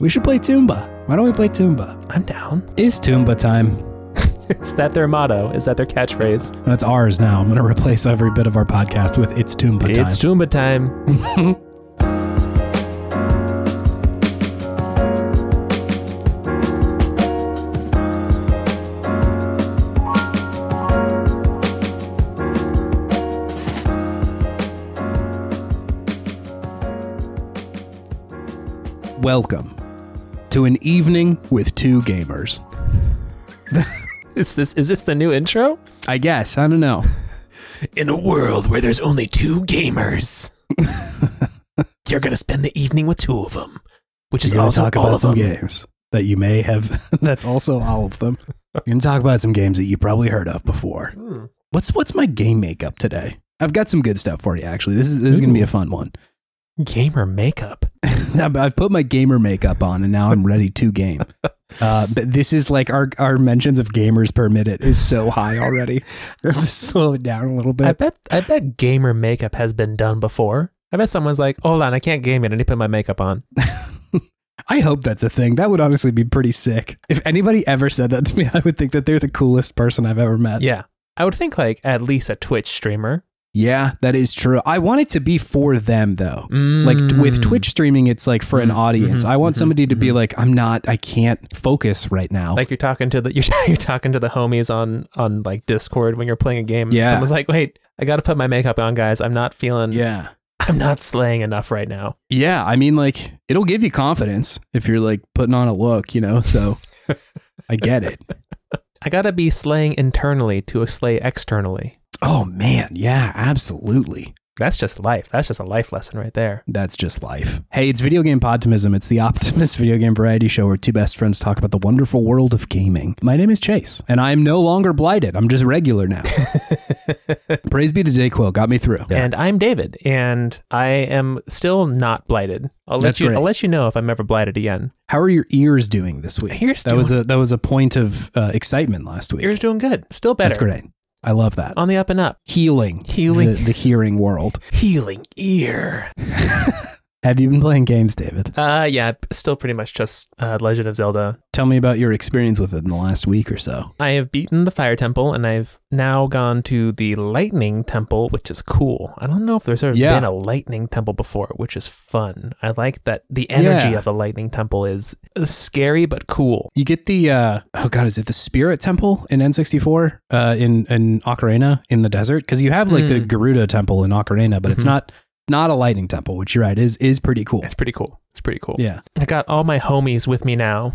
We should play Toomba. Why don't we play Toomba? I'm down. Is Toomba time? Is that their motto? Is that their catchphrase? That's ours now. I'm going to replace every bit of our podcast with It's Toomba time. It's Toomba time. Welcome to an evening with two gamers. Is this is this the new intro? I guess. I don't know. In a world where there's only two gamers, you're gonna spend the evening with two of them, which is We're going to also talk all about of some them. games that you may have. that's also all of them. Going to talk about some games that you probably heard of before. Hmm. What's what's my game makeup today? I've got some good stuff for you. Actually, this is this is going to be a fun one. Gamer makeup. I've put my gamer makeup on, and now I'm ready to game. Uh, but this is like our our mentions of gamers per minute is so high already. I have to slow it down a little bit. I bet I bet gamer makeup has been done before. I bet someone's like, hold on, I can't game it. I need to put my makeup on. I hope that's a thing. That would honestly be pretty sick. If anybody ever said that to me, I would think that they're the coolest person I've ever met. Yeah. I would think like at least a Twitch streamer. Yeah, that is true. I want it to be for them though. Like with Mm. Twitch streaming, it's like for an Mm, audience. mhm, I want mhm, somebody to be mhm. like, I'm not, I can't focus right now. Like you're talking to the you're, you're talking to the homies on on like Discord when you're playing a game. Yeah. Someone's like, wait, I got to put my makeup on, guys. I'm not feeling. yeah. I'm not slaying enough right now. Yeah. I mean, like, it'll give you confidence if you're like putting on a look, you know? So I get it. I gotta be slaying internally to slay externally. Oh, man. Yeah, absolutely. That's just life. That's just a life lesson right there. That's just life. Hey, it's Video Game Podtimism. It's the Optimist video game variety show where two best friends talk about the wonderful world of gaming. My name is Chase, and I'm no longer blighted. I'm just regular now. Praise be to Dayquil. Got me through. And I'm David, and I am still not blighted. I'll let you. great. I'll let you know if I'm ever blighted again. How are your ears doing this week? Ears that was a that was a point of uh, excitement last week. Ears doing good. Still better. That's great. I love that. On the up and up. Healing, Healing. the, the hearing world. Healing ear. Have you been playing games, David? Uh, yeah, still pretty much just uh, Legend of Zelda. Tell me about your experience with it in the last week or so. I have beaten the Fire Temple, and I've now gone to the Lightning Temple, which is cool. I don't know if there's ever Yeah. been a Lightning Temple before, which is fun. I like that the energy Yeah. of the Lightning Temple is scary but cool. You get the uh, oh god, is it the Spirit Temple in N64 uh, in in Ocarina in the desert? Because you have like the Hmm. Gerudo Temple in Ocarina, but it's Mhm. not not a lightning temple, which you're right is is pretty cool. It's pretty cool. It's pretty cool. Yeah, I got all my homies with me now.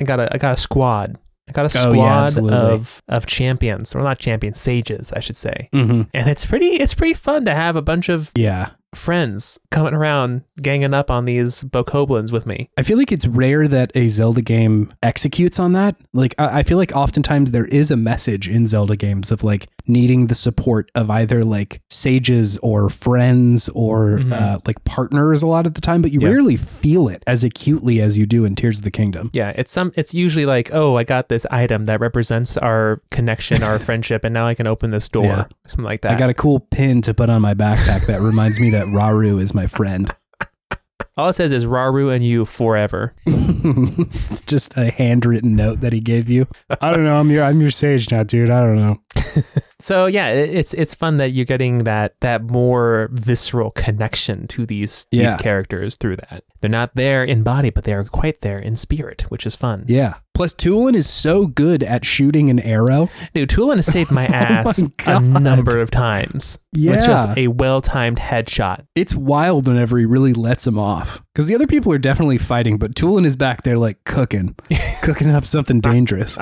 I got a I got a squad. I got a Oh, yeah, squad of of champions, or not champions, sages, I should say. hmm And it's pretty it's pretty fun to have a bunch of yeah. Friends coming around ganging up on these bokoblins with me. I feel like it's rare that a Zelda game executes on that. Like, I I feel like oftentimes there is a message in Zelda games of like needing the support of either like sages or friends or Mhm. uh, like partners a lot of the time, but you Yeah. rarely feel it as acutely as you do in Tears of the Kingdom. Yeah, it's some it's usually like, "Oh, I got this item that represents our connection, our friendship, and now I can open this door." Yeah. Something like that. I got a cool pin to put on my backpack that reminds me that Rauru is my friend. All it says is Rauru and you forever. it's just a handwritten note that he gave you. I don't know. I'm your I'm your sage now, dude. I don't know. So yeah, it's it's fun that you're getting that that more visceral connection to these these characters through that. They're not there in body, but they are quite there in spirit, which is fun. Yeah. Plus, Tulin is so good at shooting an arrow. Dude, Tulin has saved my ass Oh my a number of times. Yeah. With just a well timed headshot. It's wild whenever he really lets him off. Because the other people are definitely fighting, but Tulin is back there like cooking, cooking up something dangerous.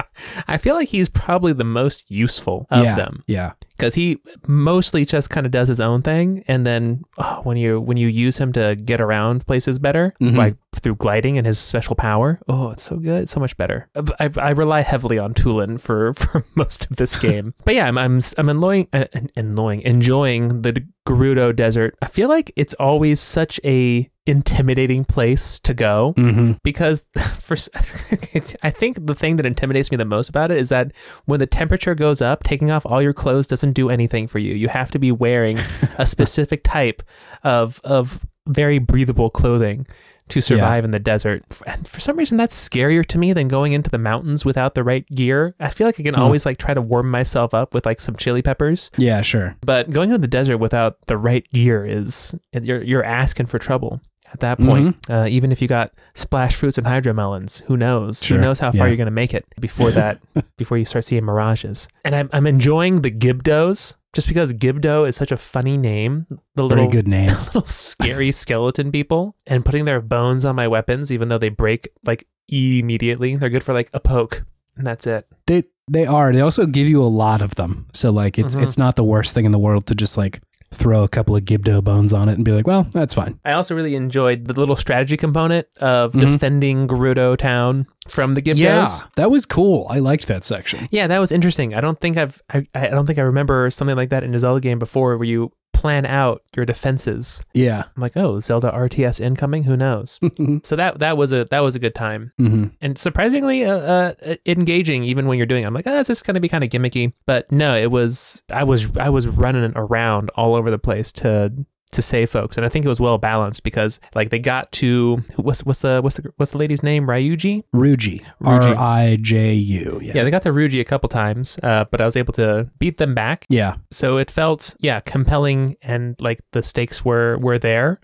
I feel like he's probably the most useful of yeah. them. Yeah. because he mostly just kind of does his own thing, and then oh, when you when you use him to get around places better, Mhm. like through gliding and his special power, oh, it's so good, it's so much better. I, I rely heavily on Tulin for for most of this game, but yeah, I'm I'm I'm annoying, uh, annoying, enjoying the Gerudo Desert. I feel like it's always such a intimidating place to go Mm-hmm. because for it's, I think the thing that intimidates me the most about it is that when the temperature goes up, taking off all your clothes doesn't do anything for you. You have to be wearing a specific type of of very breathable clothing to survive in the desert. And for some reason, that's scarier to me than going into the mountains without the right gear. I feel like I can Hmm. always like try to warm myself up with like some chili peppers, Yeah, sure. but going into the desert without the right gear is you're you're asking for trouble. At that point, uh, even if you got splash fruits and hydromelons, who knows? Sure, Who knows how far yeah. you're going to make it before that, before you start seeing mirages. And I'm, I'm enjoying the Gibdos just because Gibdo is such a funny name. The Very little good name. little scary skeleton people and putting their bones on my weapons, even though they break like immediately. They're good for like a poke, and that's it. They they are. They also give you a lot of them. So like it's Mhm. it's not the worst thing in the world to just like throw a couple of Gibdo bones on it and be like, well, that's fine. I also really enjoyed the little strategy component of Mhm. defending Gerudo Town from the Gibdos. Yeah, that was cool. I liked that section. Yeah, that was interesting. I don't think I've I, I don't think I remember something like that in a Zelda game before where you plan out your defenses. Yeah. I'm like, oh, Zelda RTS incoming. Who knows? so that that was a that was a good time. hmm and surprisingly uh, uh, engaging even when you're doing it. I'm like, oh, this is going to be kind of gimmicky, but no, it was. I was I was running around all over the place to to save folks, and I think it was well balanced because like they got to what's what's the what's the what's the lady's name Riju? Riju. R Ruji. I J U. Yeah. Yeah. they got to Riju a couple times, uh, but I was able to beat them back. Yeah. So it felt yeah compelling and like the stakes were were there,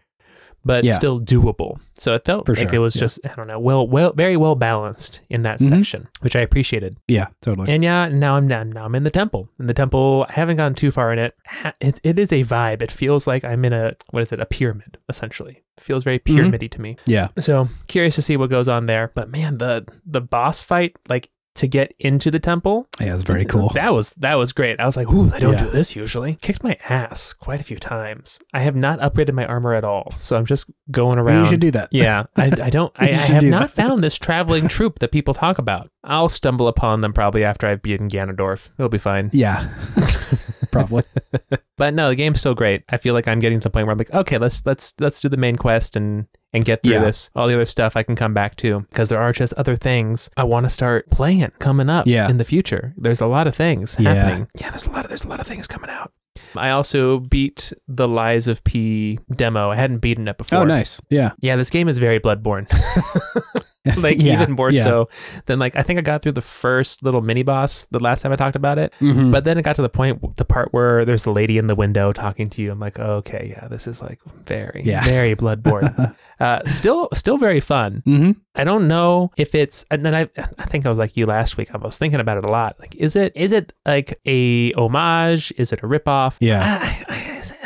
but Yeah. still doable. So it felt For like sure, it was yeah. just I don't know well well very well balanced in that Mhm. section, which I appreciated. Yeah. Totally. And yeah, now I'm now, now I'm in the temple. In the temple, I haven't gone too far in it. It, it is a vibe. It feels like I'm in a what is it? A pyramid essentially. It feels very Mhm. pyramidy to me. yeah. So curious to see what goes on there. But man, the the boss fight like to get into the temple. Yeah. It's very cool. That was that was great. I was like, ooh, they don't Yeah. do this usually. Kicked my ass quite a few times. I have not upgraded my armor at all, so I'm just going around. You should do that. Yeah, I, I don't. I, I have do not that. found this traveling troop that people talk about. I'll stumble upon them probably after I've beaten Ganondorf. It'll be fine. Yeah. Probably. But no, the game's so great. I feel like I'm getting to the point where I'm like, okay, let's let's let's do the main quest and and get through Yeah. this. All the other stuff I can come back to because there are just other things I want to start playing coming up Yeah. in the future. There's a lot of things Yeah. happening. Yeah, there's a lot of there's a lot of things coming out. I also beat the Lies of P demo. I hadn't beaten it before. Oh, nice. Yeah. Yeah, this game is very Bloodborne. like Yeah, even more yeah. so than like I think I got through the first little mini boss the last time I talked about it. Mhm. But then it got to the point, the part where there's the lady in the window talking to you. I'm like, okay, yeah, this is like very, Yeah. very Bloodborne. uh, still, still very fun. hmm I don't know if it's, and then I, I think I was like you last week. I was thinking about it a lot. Like, is it, is it like a homage? Is it a ripoff? Yeah. I, I,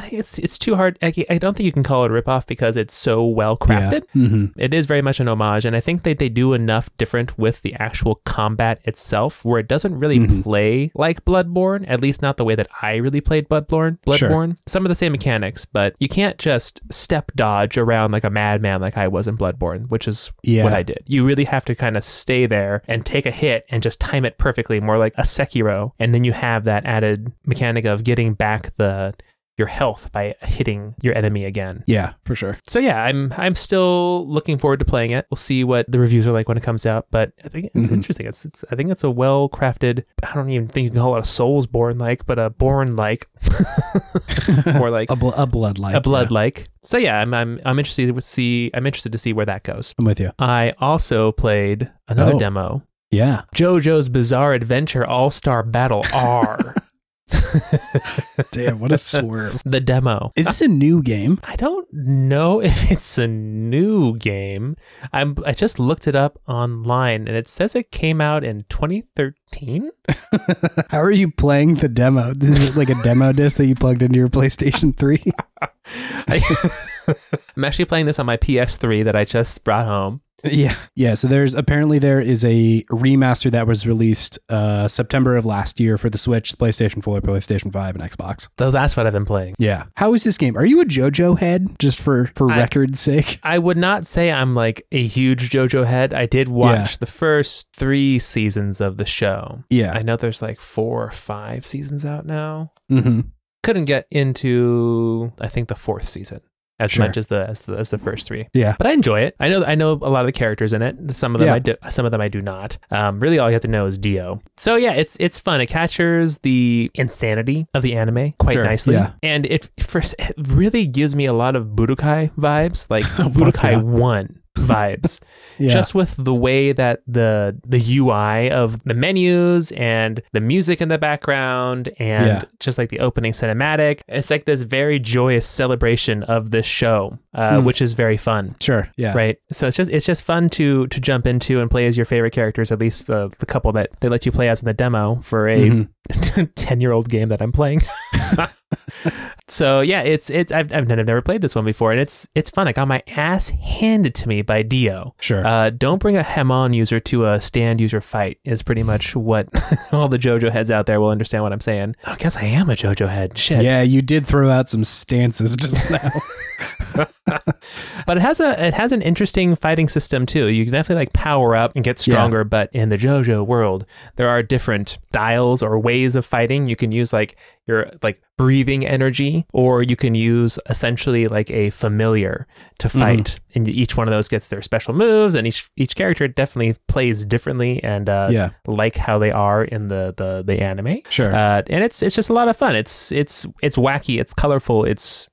I it's, it's too hard. I, I don't think you can call it a ripoff because it's so well crafted. Yeah. hmm It is very much an homage, and I think that they do enough different with the actual combat itself, where it doesn't really Mhm. play like Bloodborne. At least not the way that I really played Bloodborne. Sure. Bloodborne, some of the same mechanics, but you can't just step dodge around like a madman like I was in Bloodborne, which is Yeah. what I did. You really have to kind of stay there and take a hit and just time it perfectly, more like a Sekiro, and then you have that added mechanic of getting back the your health by hitting your enemy again Yeah, for sure. so yeah, I'm I'm still looking forward to playing it. We'll see what the reviews are like when it comes out, but I think it's Mhm. interesting. It's, it's I think it's a well crafted. I don't even think you can call it a Souls born like, but a born like, more like a, bl- a blood like, a blood like. So yeah, I'm I'm I'm interested to see I'm interested to see where that goes. I'm with you. I also played another Oh. demo, Yeah. JoJo's Bizarre Adventure All Star Battle R. Damn, what a swerve. the demo. Is this a new game? I don't know if it's a new game. I'm I just looked it up online and it says it came out in 2013. How are you playing the demo? This is like a demo disc that you plugged into your PlayStation 3. I, I'm actually playing this on my PS3 that I just brought home. yeah. Yeah. So there's apparently there is a remaster that was released uh, September of last year for the Switch, PlayStation 4, PlayStation 5, and Xbox. So that's what I've been playing. Yeah. How is this game? Are you a JoJo head just for for I- record's sake? I would not say I'm like a huge JoJo head. I did watch Yeah. the first three seasons of the show. Yeah. I know there's like four or five seasons out now. hmm Couldn't get into I think the fourth season as Sure. much as the, as the as the first three. Yeah. But I enjoy it. I know I know a lot of the characters in it. Some of them Yeah. I do, some of them I do not. Um, really, all you have to know is Dio. So yeah, it's it's fun. It captures the insanity of the anime quite Sure, nicely, yeah. and it first it really gives me a lot of Budokai vibes, like Budokai yeah. One vibes Yeah. just with the way that the the UI of the menus and the music in the background and Yeah. just like the opening cinematic, it's like this very joyous celebration of this show, uh, Mm. which is very fun. sure. Yeah. Right, so it's just it's just fun to to jump into and play as your favorite characters. At least the the couple that they let you play as in the demo for a Mhm. 10 year old game that I'm playing. so yeah, it's it's I've, I've never played this one before, and it's it's fun. I got my ass handed to me by Dio. Sure. Uh, don't bring a Hamon user to a stand user fight is pretty much what all the JoJo heads out there will understand what I'm saying. I guess I am a JoJo head. Shit. yeah, you did throw out some stances just now. But it has a it has an interesting fighting system too. You can definitely like power up and get Yeah. stronger, but in the JoJo world, there are different dials or ways of fighting. You can use like your like breathing energy, or you can use essentially like a familiar to Mm-hmm. fight. And each one of those gets their special moves, and each each character definitely plays differently and uh, yeah. like how they are in the the the anime. Sure. Uh, and it's it's just a lot of fun. It's it's it's wacky. It's colorful. It's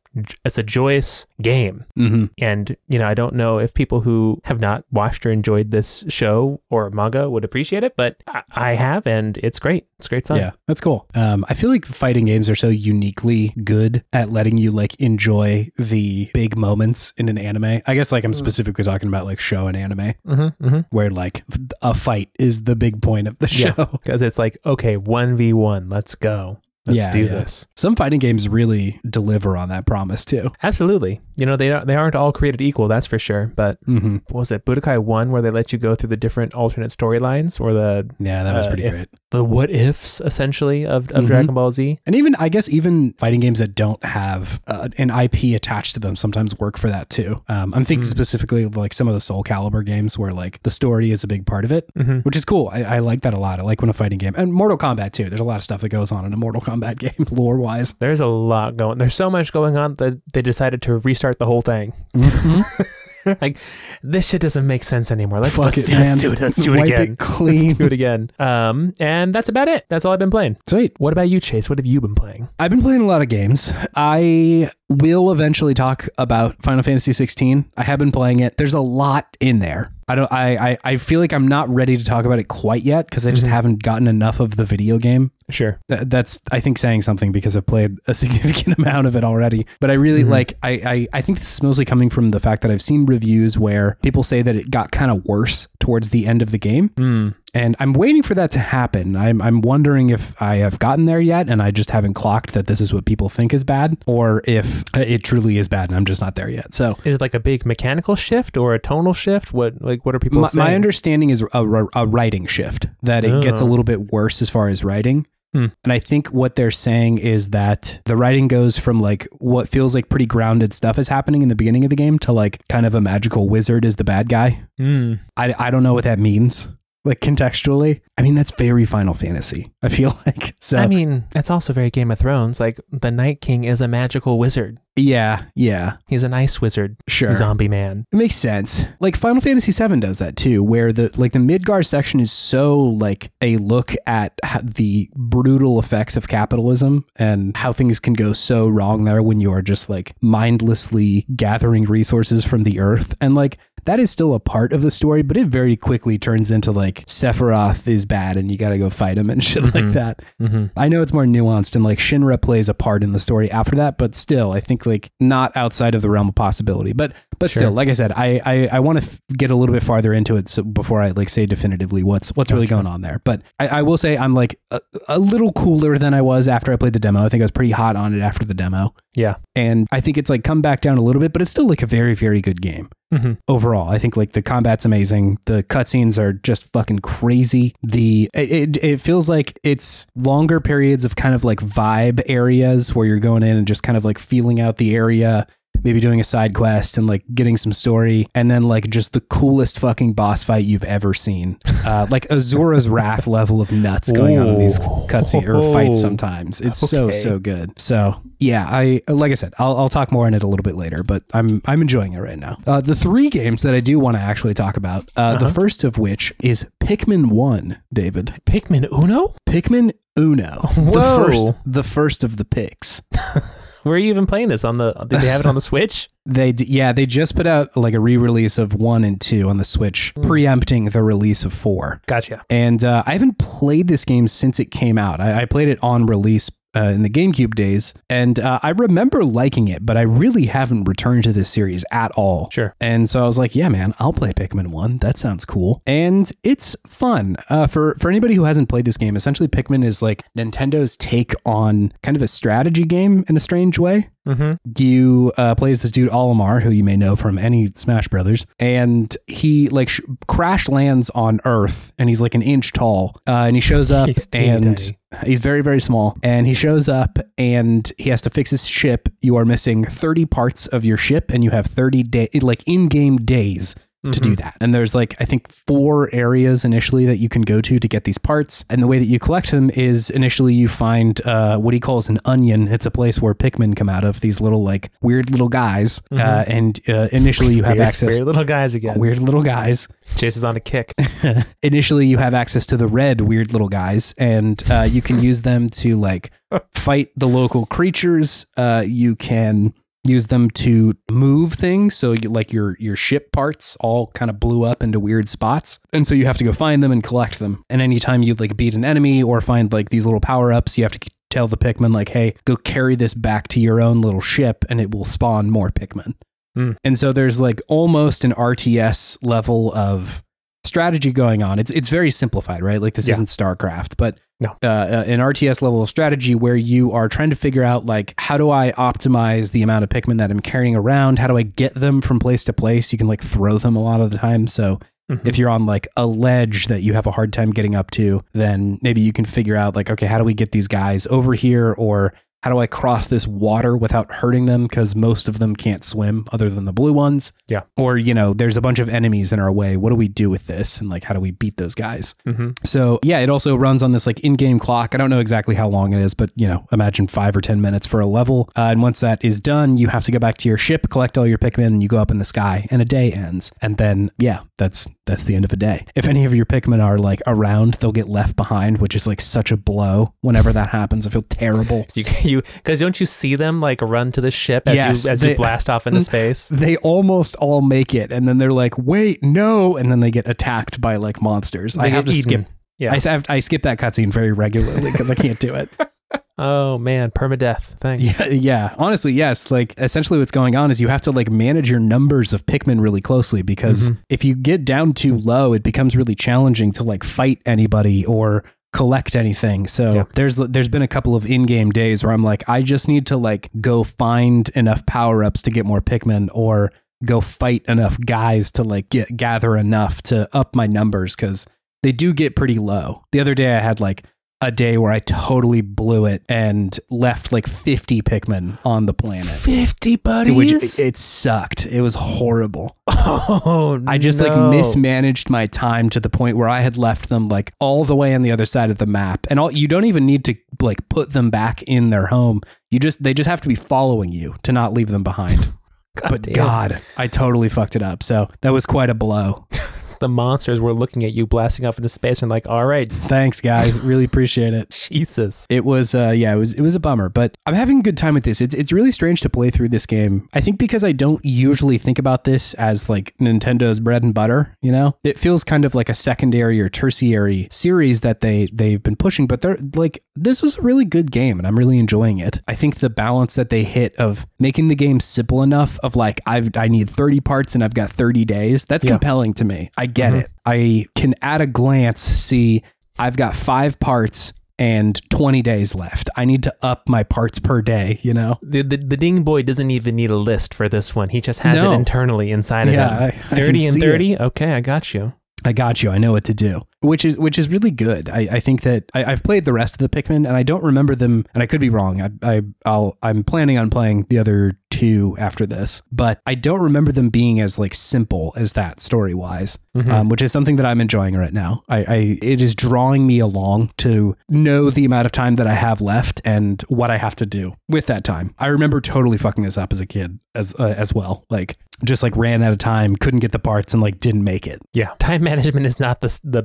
it's a joyous game. hmm And, you know, I don't know if people who have not watched or enjoyed this show or manga would appreciate it, but I, I have, and it's great. It's great fun. Yeah, that's cool. Um, I feel like fighting games are so uniquely good at letting you like enjoy the big moments in an anime. I guess like I'm specifically talking about like show and anime Mm-hmm, mm-hmm. where like a fight is the big point of the show. Because it's like, okay, 1v1, let's go. Let's Yeah, do yeah. this. Some fighting games really deliver on that promise too. Absolutely. You know, they, they aren't all created equal, that's for sure. But hmm what was it, Budokai 1, where they let you go through the different alternate storylines or the, Yeah, that was Uh, pretty if- great. the what ifs, essentially, of, of Mhm. Dragon Ball Z? And even I guess even fighting games that don't have uh, an IP attached to them sometimes work for that too. Um, I'm thinking Mm. specifically of like some of the Soulcalibur games where like the story is a big part of it. Mm-hmm. which is cool. I, I like that a lot. I like when a fighting game and Mortal Kombat too. There's a lot of stuff that goes on in a Mortal Kombat game, lore wise. There's a lot going. There's so much going on that they decided to restart the whole thing. like this shit doesn't make sense anymore. Let's, Fuck let's, it, let's man. do it. Let's do it Wipe again. it clean. Let's do it again. Um, and that's about it. That's all I've been playing. Sweet. What about you, Chase? What have you been playing? I've been playing a lot of games. I will eventually talk about Final Fantasy 16. I have been playing it. There's a lot in there. I don't. I I, I feel like I'm not ready to talk about it quite yet because I just Mhm. haven't gotten enough of the video game. Sure. Th- that's I think saying something because I've played a significant amount of it already. But I really Mhm. like I, I I think this is mostly coming from the fact that I've seen reviews where people say that it got kind of worse towards the end of the game. Mm. And I'm waiting for that to happen. I'm I'm wondering if I have gotten there yet and I just haven't clocked that this is what people think is bad or if it truly is bad and I'm just not there yet. So Is it like a big mechanical shift or a tonal shift? What like what are people my, saying? my understanding is a, a writing shift that it gets a Oh. little bit worse as far as writing Hmm. and i think what they're saying is that the writing goes from like what feels like pretty grounded stuff is happening in the beginning of the game to like kind of a magical wizard is the bad guy Mm. i, I don't know what that means like contextually i mean that's very final fantasy i feel like so I mean, it's also very Game of Thrones. Like the Night King is a magical wizard. yeah yeah He's an ice wizard, sure zombie man. It makes sense. Like Final Fantasy VII does that too, where the like the Midgar section is so like a look at the brutal effects of capitalism and how things can go so wrong there when you are just like mindlessly gathering resources from the earth and like that is still a part of the story, but it very quickly turns into like Sephiroth is bad and you got to go fight him and shit like Mhm. that. Mm-hmm. I know it's more nuanced and like Shinra plays a part in the story after that, but still, I think like not outside of the realm of possibility. But but Sure. still, like I said, I I, I want to f- get a little bit farther into it so before I like say definitively what's what's really going on there. But I, I will say I'm like a, a little cooler than I was after I played the demo. I think I was pretty hot on it after the demo, Yeah. and I think it's like come back down a little bit, but it's still like a very very good game Mm-hmm. overall. I think like the combat's amazing. The cutscenes are just fucking crazy. The it, it, it feels like it's longer periods of kind of like vibe areas where you're going in and just kind of like feeling out the area, maybe doing a side quest and like getting some story, and then like just the coolest fucking boss fight you've ever seen. Uh, like Asura's Wrath level of nuts going on in these Ooh. cutscenes or fights sometimes. It's so, Okay. so good. So yeah, I like I said, I'll, I'll talk more on it a little bit later, but I'm I'm enjoying it right now. Uh, the three games that I do want to actually talk about, uh, the Uh-huh. first of which is Pikmin One, David. Pikmin Uno? Pikmin Uno, the first, the first of the picks. Where are you even playing this on the? Did they have it on the Switch? They d- yeah, they just put out like a re-release of one and two on the Switch, Hmm. preempting the release of four. Gotcha. And uh, I haven't played this game since it came out. I, I played it on release uh, in the GameCube days, and uh, I remember liking it, but I really haven't returned to this series at all. Sure. And so I was like, yeah, man, I'll play Pikmin 1. That sounds cool. And it's fun. Uh, for, for anybody who hasn't played this game, essentially Pikmin is like Nintendo's take on kind of a strategy game in a strange way Mm-hmm. you uh, plays this dude Olimar, who you may know from any Smash Brothers, and he like sh- crash lands on Earth, and he's like an inch tall, uh, and he shows up He's teeny and tiny. he's very very small, and he shows up and he has to fix his ship. You are missing thirty parts of your ship, and you have thirty day like in game days to do that. And there's like I think four areas initially that you can go to to get these parts. And the way that you collect them is initially you find uh, what he calls an onion. It's a place where Pikmin come out of these little like weird little guys. Uh, and uh, initially you have weird, access. weird little guys again. Weird little guys. Chase is on a kick. initially, you have access to the red weird little guys, and uh, you can use them to like fight the local creatures. Uh, you can use them to move things. So, you, like your your ship parts all kind of blew up into weird spots, and so you have to go find them and collect them. And anytime you like beat an enemy or find like these little power ups, you have to tell the Pikmin like, "Hey, go carry this back to your own little ship, and it will spawn more Pikmin." Hmm. And so there's like almost an RTS level of strategy going on. It's it's very simplified, right? Like this Yeah. isn't StarCraft, but No. uh, uh, an RTS level of strategy where you are trying to figure out like how do I optimize the amount of Pikmin that I'm carrying around? How do I get them from place to place? You can like throw them a lot of the time, so Mhm. if you're on like a ledge that you have a hard time getting up to, then maybe you can figure out like, okay, how do we get these guys over here? Or how do I cross this water without hurting them? Because most of them can't swim other than the blue ones. Yeah. Or, you know, there's a bunch of enemies in our way. What do we do with this? And like, how do we beat those guys? Mhm. So yeah, it also runs on this like in-game clock. I don't know exactly how long it is, but you know, imagine five or ten minutes for a level. Uh, and once that is done, you have to go back to your ship, collect all your Pikmin, and you go up in the sky, and a day ends. And then yeah, that's that's the end of a day. If any of your Pikmin are like around, they'll get left behind, which is like such a blow. Whenever that happens, I feel terrible. You you because don't you see them like run to the ship as Yes, you as they- you blast off into space? They almost all make it, and then they're like, "Wait, no!" And then they get attacked by like monsters. I have to eaten. skip. Yeah. I, I skip that cutscene very regularly because I can't do it. oh man, permadeath thing. Yeah, yeah. Honestly, yes. Like essentially what's going on is you have to like manage your numbers of Pikmin really closely because Mm-hmm. if you get down too low, it becomes really challenging to like fight anybody or collect anything. So Yeah. there's there's been a couple of in-game days where I'm like I just need to like go find enough power-ups to get more Pikmin or go fight enough guys to like get gather enough to up my numbers cuz they do get pretty low. The other day I had like a day where I totally blew it and left like 50 Pikmin on the planet. Fifty buddies. Which it, it sucked. It was horrible. oh, I just no. like mismanaged my time to the point where I had left them like all the way on the other side of the map. And all you don't even need to like put them back in their home. You just they just have to be following you to not leave them behind. God but damn. God, I totally fucked it up. So that was quite a blow. the monsters were looking at you blasting off into space and like, all right, Thanks guys. Really appreciate it. Jesus. It was uh yeah, it was it was a bummer, but I'm having a good time with this. It's it's really strange to play through this game. I think because I don't usually think about this as like Nintendo's bread and butter, you know? It feels kind of like a secondary or tertiary series that they they've been pushing, but they're like this was a really good game and I'm really enjoying it. I think the balance that they hit of making the game simple enough of like I've I need 30 parts and I've got 30 days. That's Yeah. compelling to me. I get mm-hmm. it. I can at a glance see I've got 5 parts and 20 days left. I need to up my parts per day, you know? The, the the ding boy doesn't even need a list for this one. He just has No. it internally inside Yeah, of I- I him. can Thirty and see thirty. Okay, I got you. I got you. I know what to do, which is which is really good. I, I think that I, I've played the rest of the Pikmin, and I don't remember them. And I could be wrong. I, I I'll I'm planning on playing the other two after this, but I don't remember them being as like simple as that story wise, um, which is something that I'm enjoying right now. I, I it is drawing me along to know the amount of time that I have left and what I have to do with that time. I remember totally fucking this up as a kid as uh, as well, like just like ran out of time, couldn't get the parts, and like didn't make it. Yeah, time management is not the the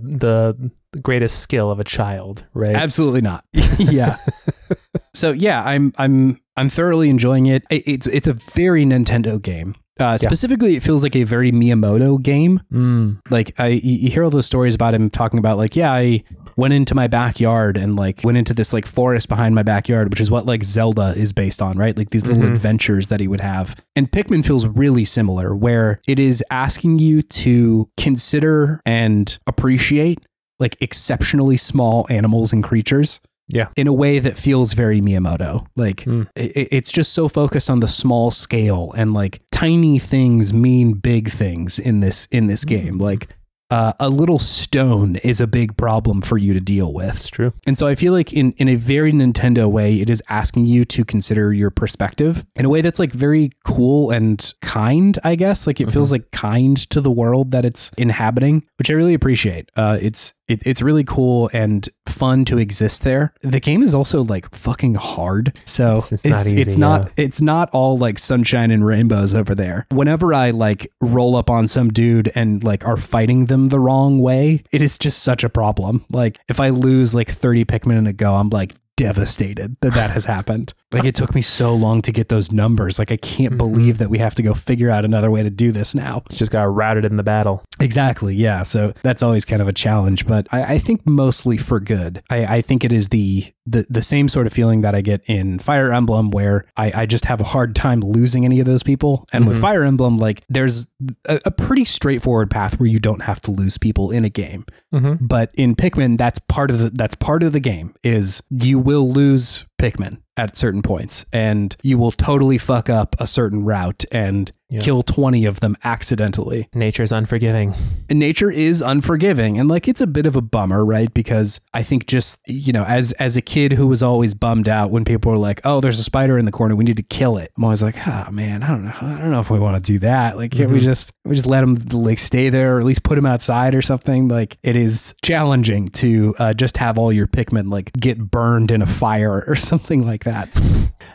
the greatest skill of a child, right? Absolutely not. yeah. so yeah, I'm I'm I'm thoroughly enjoying it. It- It's it's a very Nintendo game. Uh, specifically, it feels like a very Miyamoto game. Mm. Like I, you hear all those stories about him talking about like, yeah, I went into my backyard and like went into this like forest behind my backyard, which is what like Zelda is based on, right? Like these little Mhm. adventures that he would have. And Pikmin feels really similar, where it is asking you to consider and appreciate like exceptionally small animals and creatures Yeah. in a way that feels very Miyamoto. Like Hmm. i- i- it's just so focused on the small scale and like tiny things mean big things in this in this game. Like uh, a little stone is a big problem for you to deal with. It's true. And so I feel like in, in a very Nintendo way, it is asking you to consider your perspective in a way that's like very cool and kind, I guess. Like it feels like kind to the world that it's inhabiting, which I really appreciate. Uh, it's it, it's really cool and fun to exist there. The game is also like fucking hard. So It's- it's it's not it's, not yeah. it's not all like sunshine and rainbows over there. Whenever I like roll up on some dude and like are fighting them the wrong way, it is just such a problem. Like if I lose like 30 Pikmin in a go, I'm like devastated that that has happened. Like it took me so long to get those numbers. Like I can't Mhm. believe that we have to go figure out another way to do this now. Just got routed in the battle. Exactly. Yeah. So that's always kind of a challenge, but I, I think mostly for good. I, I think it is the, the the same sort of feeling that I get in Fire Emblem, where I, I just have a hard time losing any of those people. And with Mhm. Fire Emblem, like there's a, a pretty straightforward path where you don't have to lose people in a game. Mm-hmm. But in Pikmin, that's part of the that's part of the game is you will lose Pikmin at certain points, and you will totally fuck up a certain route and Yeah. kill twenty of them accidentally Nature's unforgiving. nature is unforgiving and like it's a bit of a bummer right because i think just you know as as a kid who was always bummed out when people were like oh there's a spider in the corner we need to kill it i'm always like ah man i don't know i don't know if we want to do that like can't we Mhm. just we just let him like stay there or at least put him outside or something like it is challenging to uh, just have all your pikmin like get burned in a fire or something like that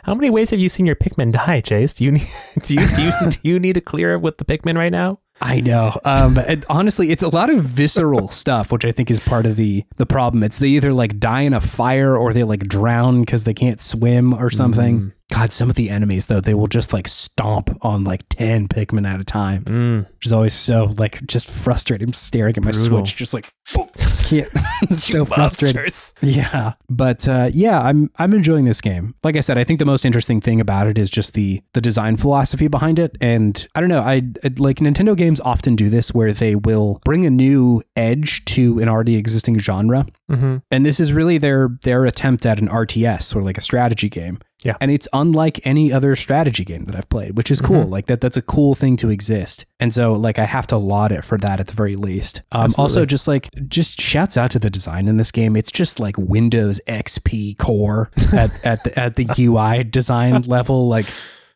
How many ways have you seen your Pikmin die, Chase? Do you need do you do you, do you need to clear with the Pikmin right now? I know. Um, honestly, it's a lot of visceral stuff, which I think is part of the the problem. It's they either like die in a fire or they like drown because they can't swim or something. Mm. God, some of the enemies though, they will just like stomp on like ten Pikmin at a time, Mm. which is always so like just frustrating. I'm staring at my Brutal. Switch, just like can't. so frustrating. Yeah, but uh, yeah, I'm I'm enjoying this game. Like I said, I think the most interesting thing about it is just the the design philosophy behind it. And I don't know, I I- like Nintendo games often do this where they will bring a new edge to an already existing genre. Mm-hmm. And this is really their their attempt at an RTS or like a strategy game. Yeah. And it's unlike any other strategy game that I've played, which is cool. Mhm. Like that that's a cool thing to exist. And so like I have to laud it for that at the very least. Um, also just like just shouts out to the design in this game. It's just like Windows XP core at at the at the UI design level like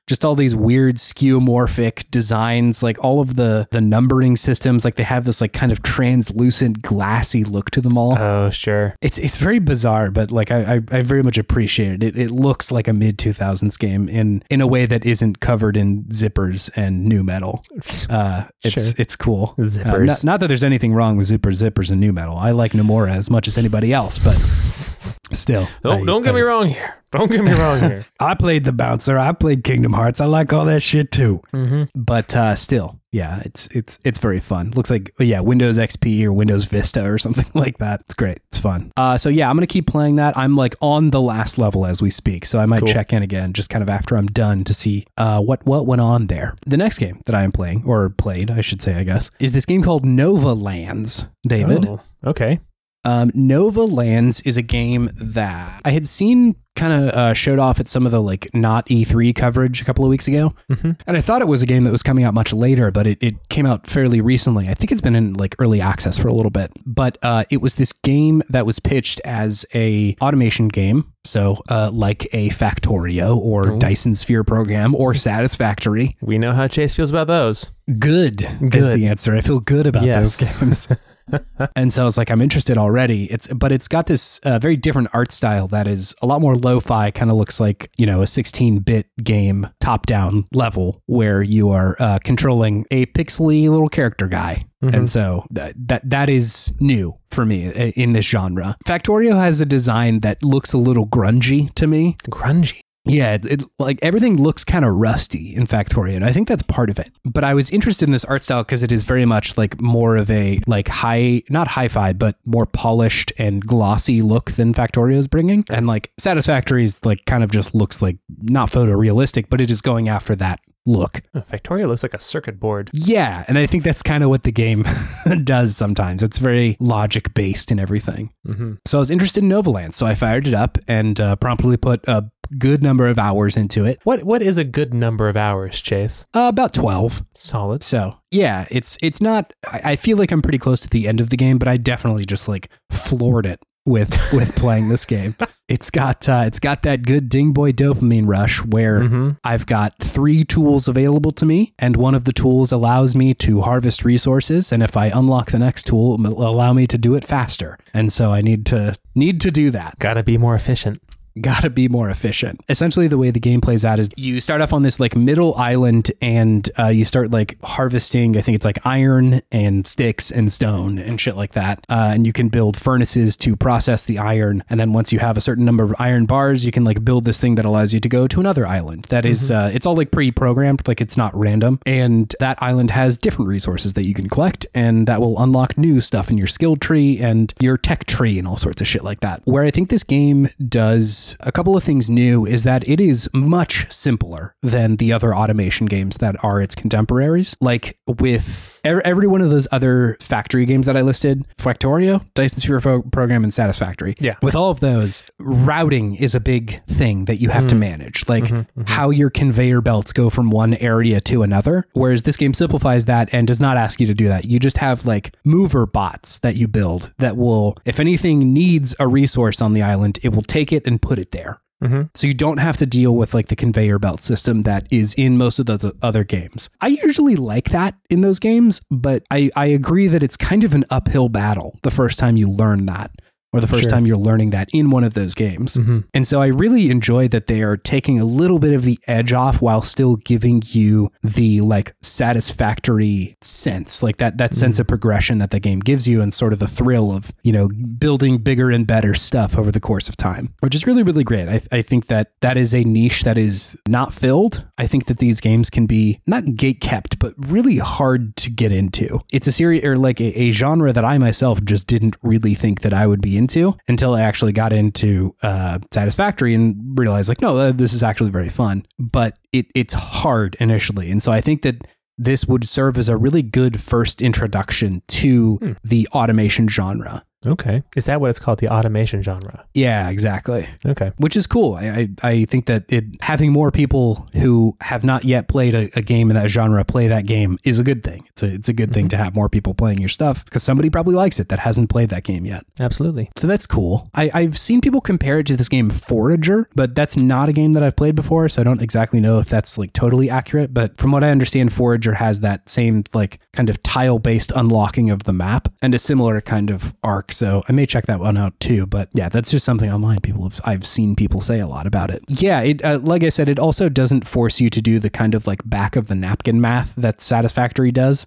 just all these weird skeuomorphic designs like all of the the numbering systems like they have this like kind of translucent glassy look to them all Oh, sure. it's it's very bizarre, but like I I, I very much appreciate it. it. It looks like a mid two thousands game in in a way that isn't covered in zippers and nu metal. Uh, it's Sure. it's cool. Uh, Zippers. not, not that there's anything wrong with zippers, zippers, and nu metal. I like Nomura as much as anybody else, but still. Don't, I- don't get I- me wrong here. Don't get me wrong here. I played the bouncer. I played Kingdom Hearts. I like all that shit too. Mm-hmm. But uh, still, yeah, it's it's it's very fun. Looks like yeah, Windows XP or Windows Vista or something like that. It's great. It's fun. Uh, so yeah, I'm gonna keep playing that. I'm like on the last level as we speak, so I might Cool. check in again just kind of after I'm done to see uh, what what went on there. The next game that I am playing or played, I should say, I guess, is this game called Novalands. David, Oh, okay. Um, Novalands is a game that I had seen kind of uh, showed off at some of the like not E3 coverage a couple of weeks ago. Mm-hmm. And I thought it was a game that was coming out much later, but it, it came out fairly recently. I think it's been in like early access for a little bit. But uh, it was this game that was pitched as a automation game. So uh, like a Factorio or Ooh. Dyson Sphere program or Satisfactory. We know how Chase feels about those. Good, is the answer. I feel good about Yes. those games. and so I was like, I'm interested already. It's but it's got this uh, very different art style that is a lot more lo-fi. Kind of looks like you know a 16-bit game, top-down level, where you are uh, controlling a pixely little character guy. And so that, that that is new for me in this genre. Factorio has a design that looks a little grungy to me. Grungy. Yeah, it, it like everything looks kind of rusty in Factorio, and I think that's part of it. But I was interested in this art style because it is very much like more of a like high, not hi-fi, but more polished and glossy look than Factorio is bringing. And like Satisfactory is like kind of just looks like not photorealistic, but it is going after that look. Factorio looks like a circuit board. Yeah, and I think that's kind of what the game does sometimes. It's very logic based and everything. Mm-hmm. So I was interested in Novaland, so I fired it up and uh, promptly put a good number of hours into it. What what is a good number of hours, Chase? Uh, about 12. Solid. So yeah, it's it's not. I, I feel like I'm pretty close to the end of the game, but I definitely just like floored it with with playing this game. It's got uh, it's got that good ding boy dopamine rush where Mm-hmm. I've got three tools available to me, and one of the tools allows me to harvest resources, and if I unlock the next tool, it will allow me to do it faster. And so I need to need to do that. Gotta be more efficient. Gotta be more efficient. Essentially, the way the game plays out is you start off on this like middle island and uh, you start like harvesting. I think it's like iron and sticks and stone and shit like that. Uh, and you can build furnaces to process the iron. And then once you have a certain number of iron bars, you can like build this thing that allows you to go to another island. That is, uh, it's all like pre-programmed, like it's not random. And that island has different resources that you can collect, and that will unlock new stuff in your skill tree and your tech tree and all sorts of shit like that. Where I think this game does a couple of things new is that it is much simpler than the other automation games that are its contemporaries. Like with every one of those other factory games that I listed, Factorio, Dyson Sphere Program, and Satisfactory. Yeah. With all of those, routing is a big thing that you have to mm-hmm. manage. Like mm-hmm. Mm-hmm. how your conveyor belts go from one area to another. Whereas this game simplifies that and does not ask you to do that. You just have like mover bots that you build that will, if anything needs a resource on the island, it will take it and put it there. Mm-hmm. So you don't have to deal with like the conveyor belt system that is in most of the, the other games. I usually like that in those games, but I, I agree that it's kind of an uphill battle the first time you learn that. Or the first Sure. time you're learning that in one of those games. Mm-hmm. And so I really enjoy that they are taking a little bit of the edge off while still giving you the like satisfactory sense, like that that sense of progression that the game gives you and sort of the thrill of, you know, building bigger and better stuff over the course of time, which is really, really great. I, I think that that is a niche that is not filled. I think that these games can be not gate kept, but really hard to get into. It's a series or like a, a genre that I myself just didn't really think that I would be into until I actually got into uh, Satisfactory and realized like, no, this is actually very fun. But it it's hard initially, and so I think that this would serve as a really good first introduction to the automation genre. Okay. Is that what it's called? The automation genre. Yeah, exactly. Okay. Which is cool. I, I, I think that it having more people who have not yet played a, a game in that genre play that game is a good thing. It's a it's a good thing mm-hmm. to have more people playing your stuff because somebody probably likes it that hasn't played that game yet. Absolutely. So that's cool. I, I've seen people compare it to this game Forager, but that's not a game that I've played before, so I don't exactly know if that's like totally accurate. But from what I understand, Forager has that same like kind of tile based unlocking of the map and a similar kind of arc. So I may check that one out too. But yeah, that's just something online. People have I've seen people say a lot about it. Yeah, it uh, like I said, it also doesn't force you to do the kind of like back of the napkin math that Satisfactory does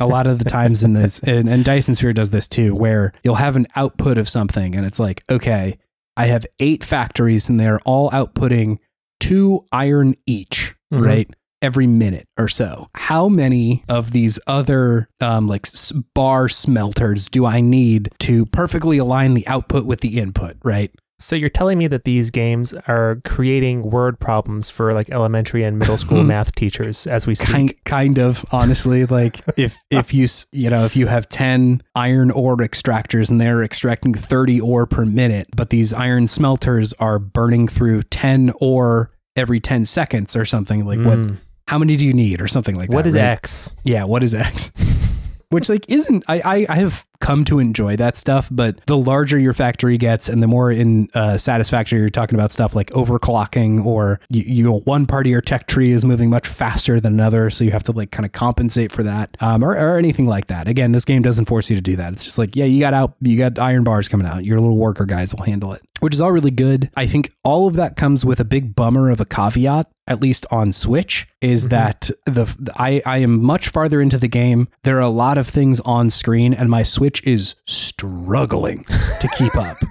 a lot of the times in this and, and Dyson Sphere does this too, where you'll have an output of something and it's like, okay, I have eight factories and they're all outputting two iron each, Mhm. right? Every minute or so. How many of these other um, like bar smelters do I need to perfectly align the output with the input, right? So you're telling me that these games are creating word problems for like elementary and middle school math teachers as we speak? Kind, kind of, honestly. Like if if you you know if you have ten iron ore extractors and they're extracting thirty ore per minute, but these iron smelters are burning through ten ore every ten seconds or something. Like what? How many do you need or something like that. What is right? X? Yeah, what is X? Which like isn't I, I I have come to enjoy that stuff, but the larger your factory gets and the more in uh, satisfactory you're talking about stuff like overclocking or you, you know one part of your tech tree is moving much faster than another, so you have to like kind of compensate for that, um, or, or anything like that. Again, this game doesn't force you to do that. It's just like yeah, you got out, you got iron bars coming out. Your little worker guys will handle it, which is all really good. I think all of that comes with a big bummer of a caveat at least on Switch, is mm-hmm. that the I, I am much farther into the game. There are a lot of things on screen, and my Switch is struggling to keep up.